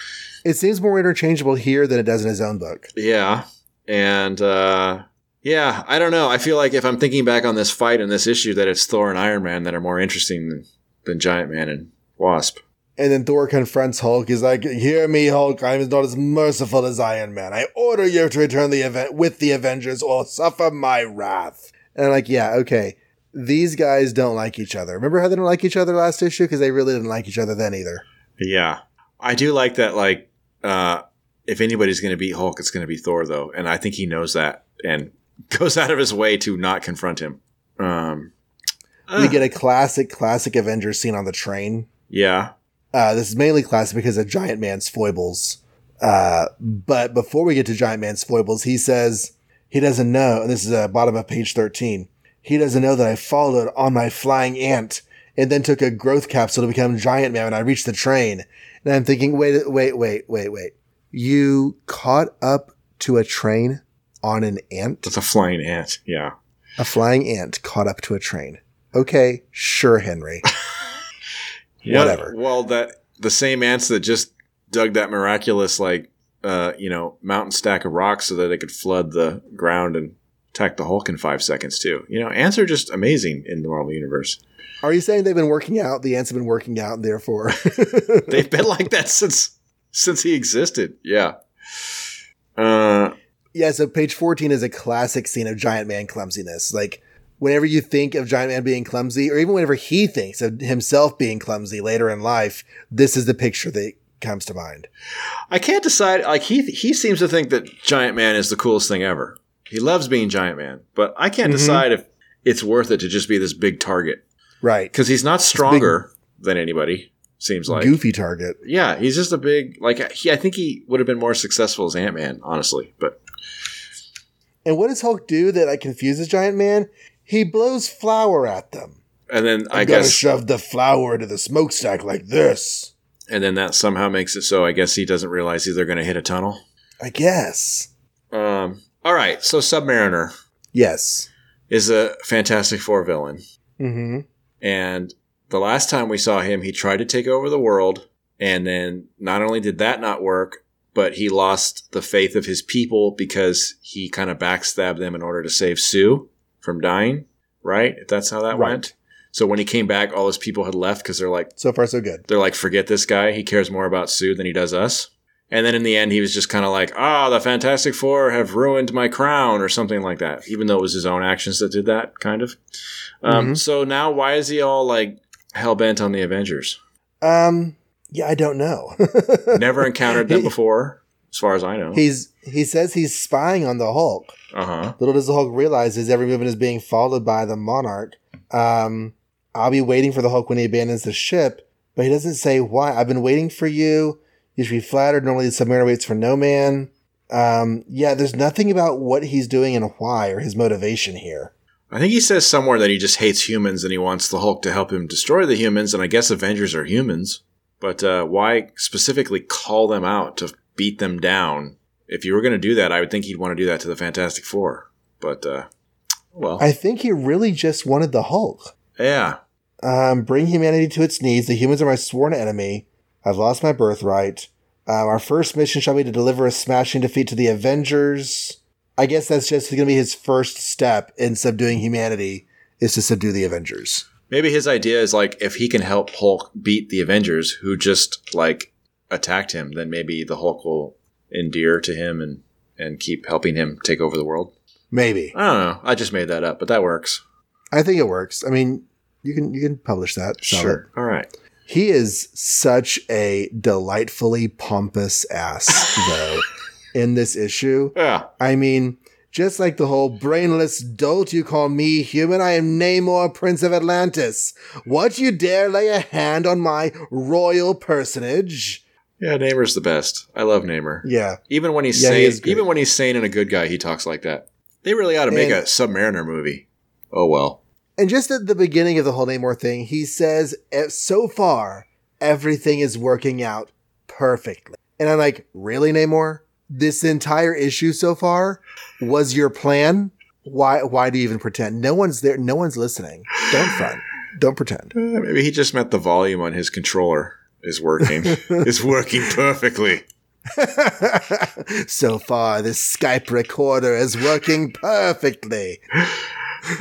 it seems more interchangeable here than it does in his own book. Yeah. And uh, yeah, I don't know. I feel like if I'm thinking back on this fight and this issue, that it's Thor and Iron Man that are more interesting than, than Giant Man and Wasp. And then Thor confronts Hulk. He's like, "Hear me, Hulk. I am not as merciful as Iron Man. I order you to return the event with the Avengers, or suffer my wrath." And I'm like, "Yeah, okay." These guys don't like each other. Remember how they don't like each other last issue because they really didn't like each other then either. Yeah. I do like that, like, uh, if anybody's going to beat Hulk, it's going to be Thor, though. And I think he knows that and goes out of his way to not confront him. Um, We uh, get a classic, classic Avengers scene on the train. yeah. Uh, this is mainly classic because of Giant Man's foibles. Uh, but before we get to Giant Man's foibles, he says he doesn't know, and this is at bottom of page 13. He doesn't know that I followed on my flying ant and then took a growth capsule to become Giant Man when I reached the train. And I'm thinking, wait, wait, wait, wait, wait. You caught up to a train on an ant? It's a flying ant. Yeah. A flying ant caught up to a train. Okay, sure, Henry. Yeah, Whatever. Well, that the same ants that just dug that miraculous, like, uh, you know, mountain stack of rocks so that they could flood the ground and attack the Hulk in five seconds too. You know, ants are just amazing in the Marvel universe. Are you saying they've been working out? The ants have been working out, and therefore. They've been like that since since he existed. Yeah. Uh, Yeah, so page 14 is a classic scene of Giant Man clumsiness. Like, whenever you think of Giant Man being clumsy, or even whenever he thinks of himself being clumsy later in life, this is the picture that comes to mind. I can't decide. Like he he seems to think that Giant Man is the coolest thing ever. He loves being Giant Man, but I can't Mhm. decide if it's worth it to just be this big target Right. because he's not stronger than anybody. Seems like Goofy target. Yeah, he's just a big like. He, I think he would have been more successful as Ant Man, honestly. But And what does Hulk do that like, confuses Giant Man? He blows flour at them. and then I'm I guess shove the flour into the smokestack like this. And then that somehow makes it so I guess he doesn't realize he's they're going to hit a tunnel. I guess. Um, all right, so Submariner Yes. is a Fantastic Four villain. Mm-hmm. And the last time we saw him, he tried to take over the world. And then not only did that not work, but he lost the faith of his people because he kind of backstabbed them in order to save Sue from dying. Right? If that's how that Right. went. So when he came back, all his people had left because they're like, So far, so good. they're like, forget this guy. He cares more about Sue than he does us. And then in the end, he was just kind of like, ah, the Fantastic Four have ruined my crown or something like that, even though it was his own actions that did that, kind of. Um, Mhm. So now why is he all like hell bent on the Avengers? Um. Yeah, I don't know. Never encountered them He- before, as far as I know. He's he says he's spying on the Hulk. Uh huh. Little does the Hulk realize his every movement is being followed by the Monarch. Um, I'll be waiting for the Hulk when he abandons the ship, but he doesn't say why. I've been waiting for you. You should be flattered. Normally, the submariner waits for no man. Um, yeah, there's nothing about what he's doing and why or his motivation here. I think he says somewhere that he just hates humans and he wants the Hulk to help him destroy the humans. And I guess Avengers are humans. But uh, why specifically call them out to beat them down? If you were going to do that, I would think he'd want to do that to the Fantastic Four. But, uh, well, I think he really just wanted the Hulk. yeah. Um, bring humanity to its knees. The humans are my sworn enemy. I've lost my birthright. Um, our first mission shall be to deliver a smashing defeat to the Avengers. I guess that's just going to be his first step in subduing humanity is to subdue the Avengers. Maybe his idea is like if he can help Hulk beat the Avengers who just like attacked him, then maybe the Hulk will endear to him and, and keep helping him take over the world. Maybe. I don't know. I just made that up, but that works. I think it works. I mean, you can you can publish that. Sure. it. All right. He is such a delightfully pompous ass, though, in this issue. Yeah. I mean, just like the whole brainless dolt you call me human, I am Namor, Prince of Atlantis. What you dare lay a hand on my royal personage? Yeah, Namor's the best. I love Namer. Yeah. Even when he's Yeah, sane, great. even when he's sane and a good guy, he talks like that. They really ought to make And- a Submariner movie. Oh well. And just at the beginning of the whole Namor thing, he says, "Eh, so far, everything is working out perfectly. And I'm like, really, Namor? This entire issue so far was your plan? Why, why do you even pretend? No one's there. No one's listening. Don't front. Don't pretend. Uh, maybe he just meant the volume on his controller is working. is working perfectly. so far, this Skype recorder is working perfectly.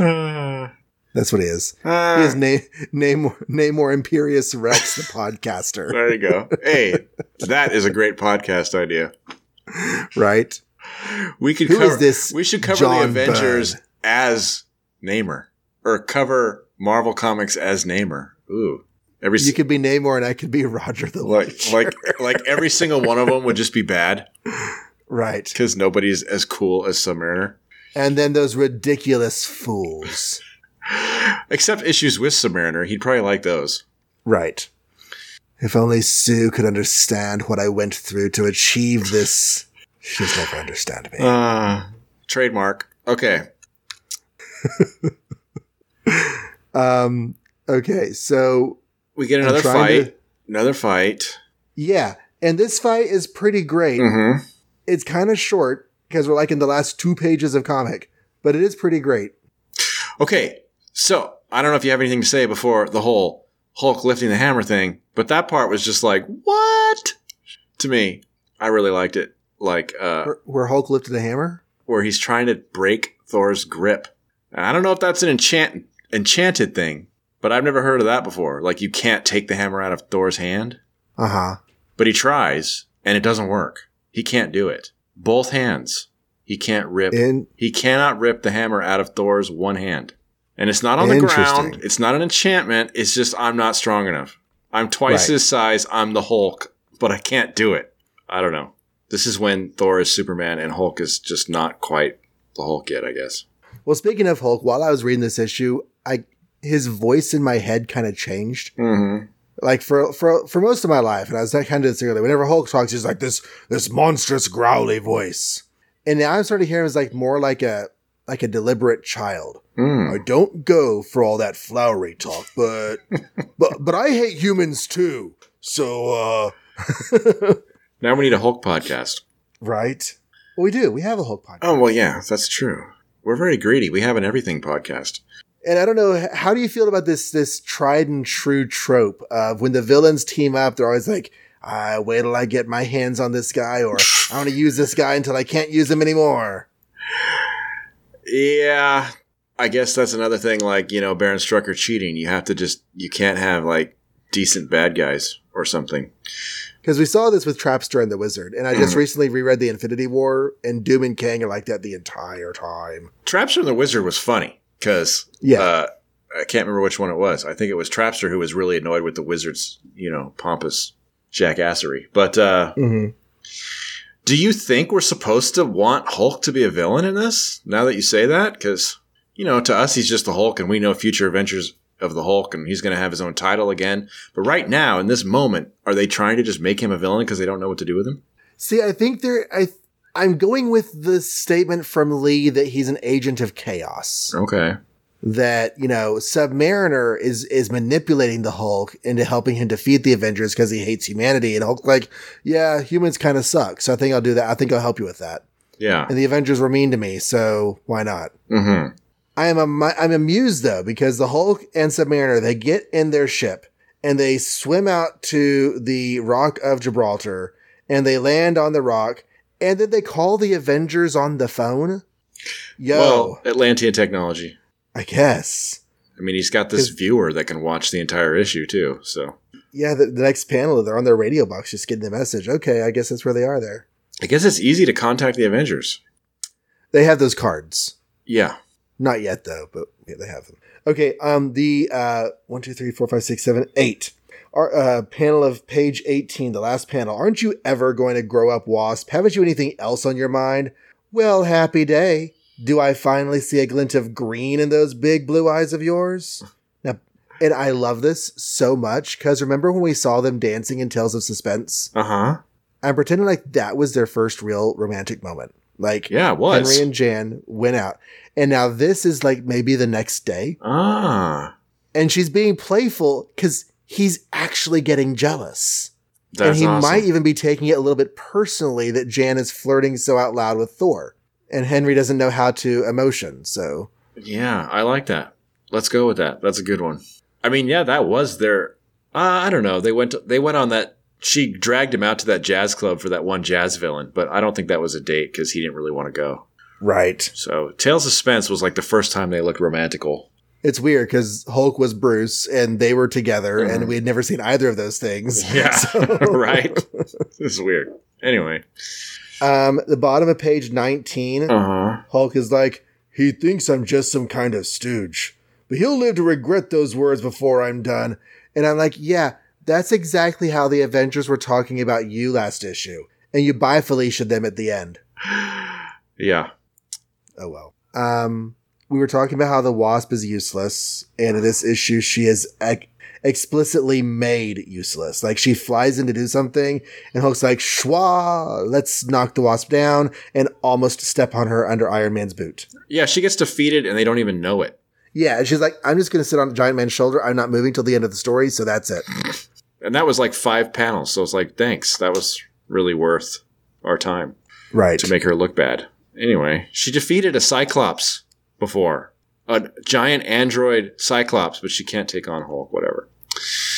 That's what he is. Ah. He is Na- Namor, Namor Imperius Rex, the podcaster, there you go. Hey, that is a great podcast idea. right? We could Who cover is this We should cover John the Avengers Byrne? as Namor, or cover Marvel Comics as Namor. Ooh, every You could be Namor and I could be Roger the like Leech. like like every single one of them would just be bad right. because nobody's as cool as Submariner. And then those ridiculous fools. Except issues with Submariner, he'd probably like those. Right. If only Sue could understand what I went through to achieve this. She'll never understand me. Uh, trademark. Okay. Um, okay, so We get another fight. to- Another fight. yeah, and this fight is pretty great. Mm-hmm. It's kind of short because we're like in the last two pages of comic, but it is pretty great. Okay, so I don't know if you have anything to say before the whole Hulk lifting the hammer thing, but that part was just like, what? To me, I really liked it. Like, uh, Where, where Hulk lifted the hammer. where he's trying to break Thor's grip. And I don't know if that's an enchant enchanted thing, but I've never heard of that before. Like, you can't take the hammer out of Thor's hand, Uh huh. but he tries and it doesn't work. He can't do it. Both hands. He can't rip In He cannot rip the hammer out of Thor's one hand. And it's not on the ground. It's not an enchantment. It's just I'm not strong enough. I'm twice Right. his size. I'm the Hulk, but I can't do it. I don't know. This is when Thor is Superman and Hulk is just not quite the Hulk yet, I guess. well, speaking of Hulk, while I was reading this issue, I his voice in my head kind of changed. Mm-hmm. like for for for most of my life, and I was kind of this earlier. Whenever Hulk talks, he's like this this monstrous growly voice, and now I'm starting to hear him as like more like a like a deliberate child. Mm. I don't go for all that flowery talk, but but but I hate humans too. So, uh, Now we need a Hulk podcast. right? Well, we do. We have a Hulk podcast. Oh well, yeah, that's true. We're very greedy. We have an everything podcast. And I don't know, how do you feel about this this tried and true trope of when the villains team up, they're always like, I wait till I get my hands on this guy, or I want to use this guy until I can't use him anymore. Yeah, I guess that's another thing. Like you know, Baron Strucker cheating. You have to just you can't have like decent bad guys or something. Because we saw this with Trapster and the Wizard, and I just mm-hmm. recently reread the Infinity War, and Doom and Kang are like that the entire time. Trapster and the Wizard was funny because Yeah. uh, I can't remember which one it was. I think it was Trapster who was really annoyed with the Wizard's you know pompous jackassery. But uh, Mm-hmm. do you think we're supposed to want Hulk to be a villain in this? Now that you say that, because you know to us he's just the Hulk, and we know future adventures of the Hulk, and he's going to have his own title again. But right now, in this moment, are they trying to just make him a villain because they don't know what to do with him? See, I think there, I, I'm going with the statement from Lee that he's an agent of chaos. Okay. that you know Submariner is is manipulating the Hulk into helping him defeat the Avengers because he hates humanity, and Hulk's like, yeah, humans kind of suck, so I think I'll do that. I think I'll help you with that. Yeah. And the Avengers were mean to me, so why not? Mm-hmm. I am am I'm amused though because the Hulk and Submariner they get in their ship and they swim out to the Rock of Gibraltar and they land on the rock and then they call the Avengers on the phone. Yo, Well, Atlantean technology. I guess. I mean, he's got this viewer that can watch the entire issue too. So Yeah, the, the next panel, they're on their radio box just getting the message. Okay, I guess that's where they are there. I guess it's easy to contact the Avengers. They have those cards. Yeah. Not yet, though, but yeah, they have them. Okay, um, the uh, one, two, three, four, five, six, seven, eight. Our uh, panel of page 18, the last panel. Aren't you ever going to grow up, Wasp? Haven't you anything else on your mind? Well, happy day. Do I finally see a glint of green in those big blue eyes of yours? Now, and I love this so much because remember when we saw them dancing in Tales of Suspense? Uh huh. I'm pretending like that was their first real romantic moment. Like Yeah, it was. Henry and Jan went out. And now this is like maybe the next day. ah, And she's being playful because he's actually getting jealous. that's and he awesome. might even be taking it a little bit personally that Jan is flirting so out loud with Thor. And Henry doesn't know how to emotion. So Yeah, I like that. Let's go with that. That's a good one. I mean, yeah, that was their. Uh, I don't know. They went. To, they went on that. She dragged him out to that jazz club for that one jazz villain, but I don't think that was a date because he didn't really want to go. right. So Tales of Suspense was like the first time they looked romantical. It's weird because Hulk was Bruce and they were together Mhm. and we had never seen either of those things. Yeah, So- right. This is weird. Anyway. Um, the bottom of page 19. Uh huh. Hulk is like, he thinks I'm just some kind of stooge, but he'll live to regret those words before I'm done. And I'm like, yeah, that's exactly how the Avengers were talking about you last issue. And you buy Felicia them at the end. Yeah. Oh well. Um, we were talking about how the Wasp is useless, and in this issue, she is ex- explicitly made useless. Like she flies in to do something, and Hulk's like, "Schwa, let's knock the Wasp down," and almost step on her under Iron Man's boot. Yeah, she gets defeated and they don't even know it. Yeah, and she's like, I'm just going to sit on Giant Man's shoulder. I'm not moving till the end of the story, so that's it. And that was like five panels. So it's like, thanks. That was really worth our time Right. to make her look bad. Anyway, she defeated a Cyclops before. A giant android Cyclops, but she can't take on Hulk, whatever.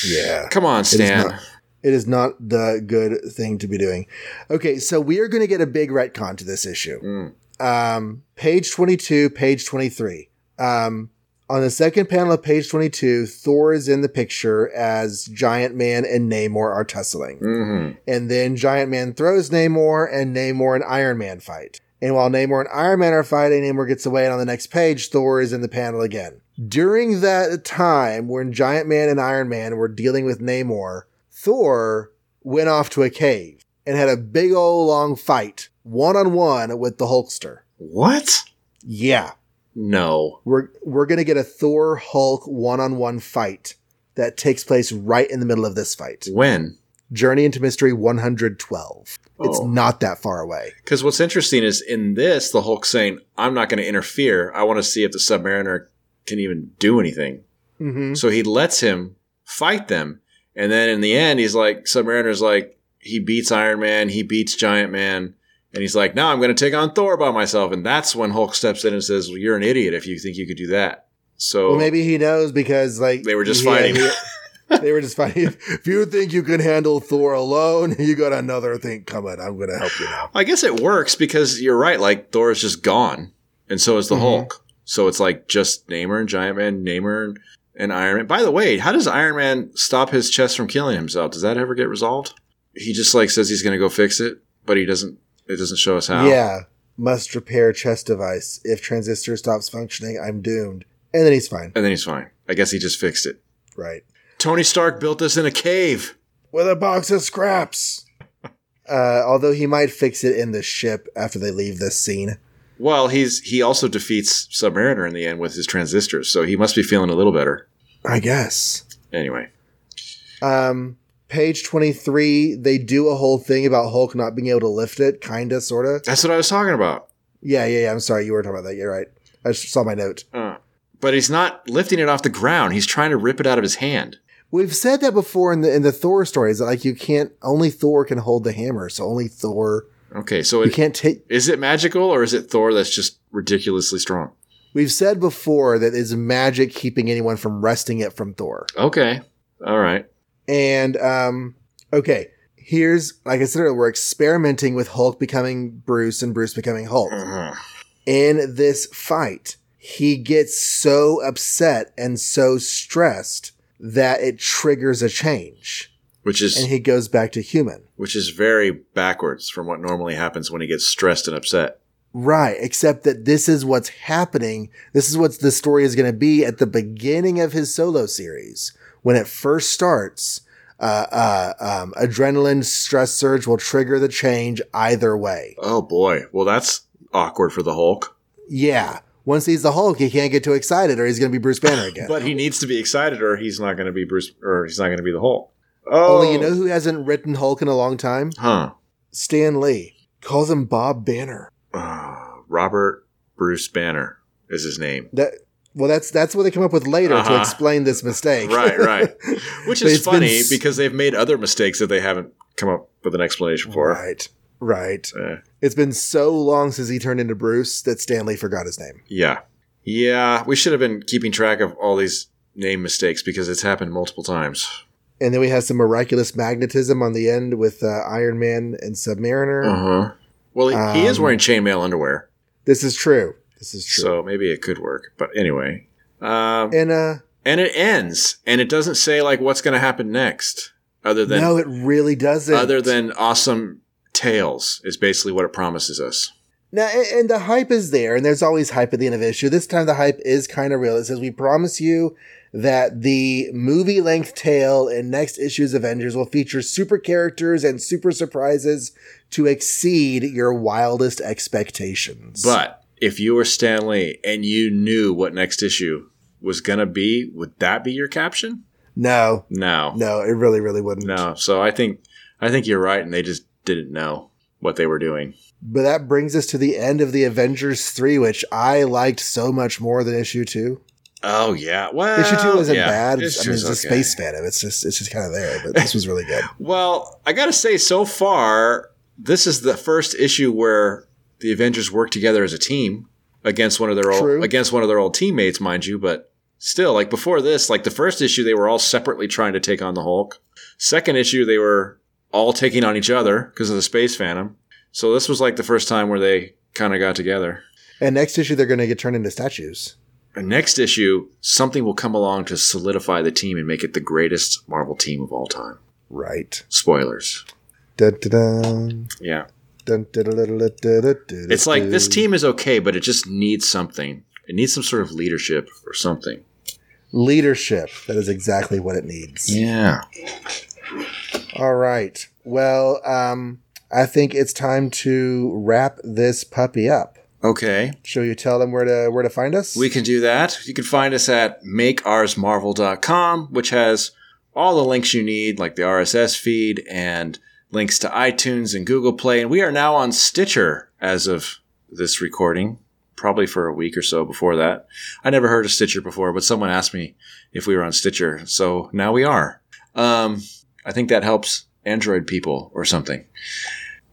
Yeah. Come on, Stan. not- It is not the good thing to be doing. Okay, so we are going to get a big retcon to this issue. Mm. Um, page 22, page 23. Um, on the second panel of page 22, Thor is in the picture as Giant Man and Namor are tussling. hmm And then Giant Man throws Namor, and Namor and Iron Man fight. And while Namor and Iron Man are fighting, Namor gets away, and on the next page, Thor is in the panel again. During that time when Giant Man and Iron Man were dealing with Namor, Thor went off to a cave and had a big old long fight, one on one with the Hulkster. What? Yeah. No. We're we're gonna get a Thor Hulk one on one fight that takes place right in the middle of this fight. When? Journey into Mystery 112. It's Oh. not that far away. Because what's interesting is in this, the Hulk saying, I'm not going to interfere. I want to see if the Submariner can even do anything. Mm-hmm. So he lets him fight them. And then in the end, he's like, Submariner's like, he beats Iron Man, he beats Giant Man, and he's like, now I'm going to take on Thor by myself. And that's when Hulk steps in and says, well, you're an idiot if you think you could do that. So Well, maybe he knows because like They were just he- fighting. he- they were just fighting. If you think you can handle Thor alone, you got another thing coming. I'm going to help you now. I guess it works because you're right. Like Thor is just gone, and so is the Mhm. Hulk. So it's like just Namor and Giant Man, Namor and, and Iron Man. By the way, how does Iron Man stop his chest from killing himself? Does that ever get resolved? He just like says he's going to go fix it, but he doesn't. It doesn't show us how. Yeah, must repair chest device. If transistor stops functioning, I'm doomed. And then he's fine. and then he's fine. I guess he just fixed it. Right. Tony Stark built this in a cave. With a box of scraps. Uh, although he might fix it in the ship after they leave this scene. Well, he's he also defeats Submariner in the end with his transistors, so he must be feeling a little better. I guess. Anyway, Um, page 23, they do a whole thing about Hulk not being able to lift it, kinda, sorta. that's what I was talking about. Yeah, yeah, yeah. I'm sorry. You were talking about that. You're right. I just saw my note. Uh, but he's not lifting it off the ground. He's trying to rip it out of his hand. We've said that before in the in the Thor stories. that, Like you can't only Thor can hold the hammer, so only Thor. Okay, so You it, can't take. is it magical or is it Thor that's just ridiculously strong? We've said before that it's magic keeping anyone from wresting it from Thor. Okay, all right. And um, okay, here's like I said earlier, we're experimenting with Hulk becoming Bruce and Bruce becoming Hulk. Uh-huh. In this fight, he gets so upset and so stressed that it triggers a change, Which is and he goes back to human. which is very backwards from what normally happens when he gets stressed and upset. Right, except that this is what's happening. This is what the story is going to be at the beginning of his solo series. When it first starts, uh, uh, um, adrenaline stress surge will trigger the change either way. Oh boy, well that's awkward for the Hulk. Yeah. Once he's the Hulk, he can't get too excited or he's going to be Bruce Banner again. But he needs to be excited, or he's not going to be Bruce, or he's not going to be the Hulk. Oh, Only you know who hasn't written Hulk in a long time? huh? Stan Lee. Calls him Bob Banner. Uh, Robert Bruce Banner is his name. That well, that's that's what they come up with later to Uh-huh. explain this mistake. Right, right. Which is it's been funny because they've made other mistakes that they haven't come up with an explanation for. Right, right. Uh, It's been so long since he turned into Bruce that Stan Lee forgot his name. yeah, yeah. We should have been keeping track of all these name mistakes because it's happened multiple times. And then we have some miraculous magnetism on the end with uh, Iron Man and Submariner. Uh huh. Well, he, he is Um, wearing chainmail underwear, This is true. This is true. so maybe it could work. But anyway, um, and uh, and it ends, and it doesn't say like what's going to happen next, other than no, it really doesn't. other than awesome tales is basically what it promises us. Now, and the hype is there, and there's always hype at the end of issue. This time, the hype is kind of real. It says, We promise you that the movie length tale in next issue's Avengers will feature super characters and super surprises to exceed your wildest expectations. But if you were Stan Lee and you knew what next issue was going to be, would that be your caption? no, No. no, it really, really wouldn't. No. So I think I think you're right and they just didn't know what they were doing. But that brings us to the end of the Avengers 3, which I liked so much more than issue 2. Oh yeah. Well, issue 2 isn't yeah, bad. I mean, it's two's a okay. space phantom. It's just, it's just kind of there, but this was really good. Well, I got to say so far this is the first issue where the Avengers work together as a team against one of their True. old against one of their old teammates, mind you, but still like before this, like the first issue they were all separately trying to take on the Hulk. Second issue they were all taking on each other because of the Space Phantom. So this was like the first time where they kind of got together. And next issue, they're going to get turned into statues. And next issue, something will come along to solidify the team and make it the greatest Marvel team of all time. Right. Spoilers. Dun, dun, dun. Yeah. It's like this team is okay, but it just needs something. It needs some sort of leadership or something. leadership. That is exactly what it needs. Yeah. All right. Well, um, I think it's time to wrap this puppy up. Okay. Shall you tell them where to where to find us? We can do that. You can find us at makeoursmarvel.com, which has all the links you need, like the RSS feed and links to iTunes and Google Play. And we are now on Stitcher as of this recording, probably for a week or so before that. I never heard of Stitcher before, but someone asked me if we were on Stitcher. So now we are. Um, I think that helps Android people or something.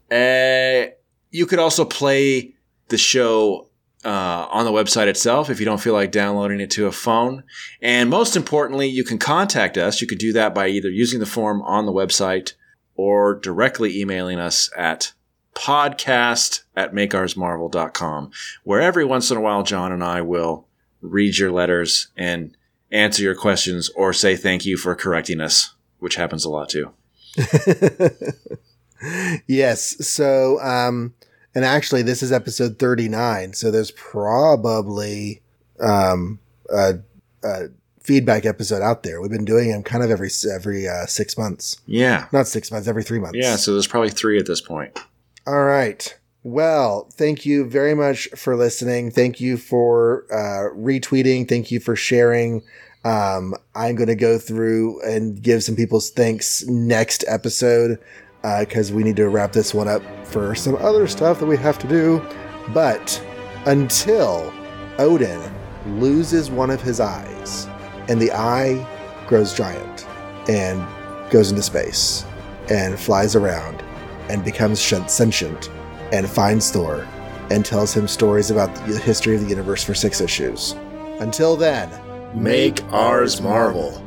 Uh, you could also play the show uh, on the website itself if you don't feel like downloading it to a phone. And most importantly, you can contact us. You could do that by either using the form on the website or directly emailing us at podcast at makeoursmarvel.com, where every once in a while, John and I will read your letters and answer your questions or say thank you for correcting us, which happens a lot too. yes. So, um, and actually, this is episode 39. So there's probably um, a, a feedback episode out there. We've been doing them kind of every every uh, six months. Yeah. Not six months, every three months. Yeah. So there's probably three at this point. All right. Well, thank you very much for listening. Thank you for uh, retweeting. Thank you for sharing. Um, I'm going to go through and give some people's thanks next episode because uh, we need to wrap this one up for some other stuff that we have to do. But until Odin loses one of his eyes and the eye grows giant and goes into space and flies around and becomes sentient and finds Thor and tells him stories about the history of the universe for six issues. Until then, make ours marvel.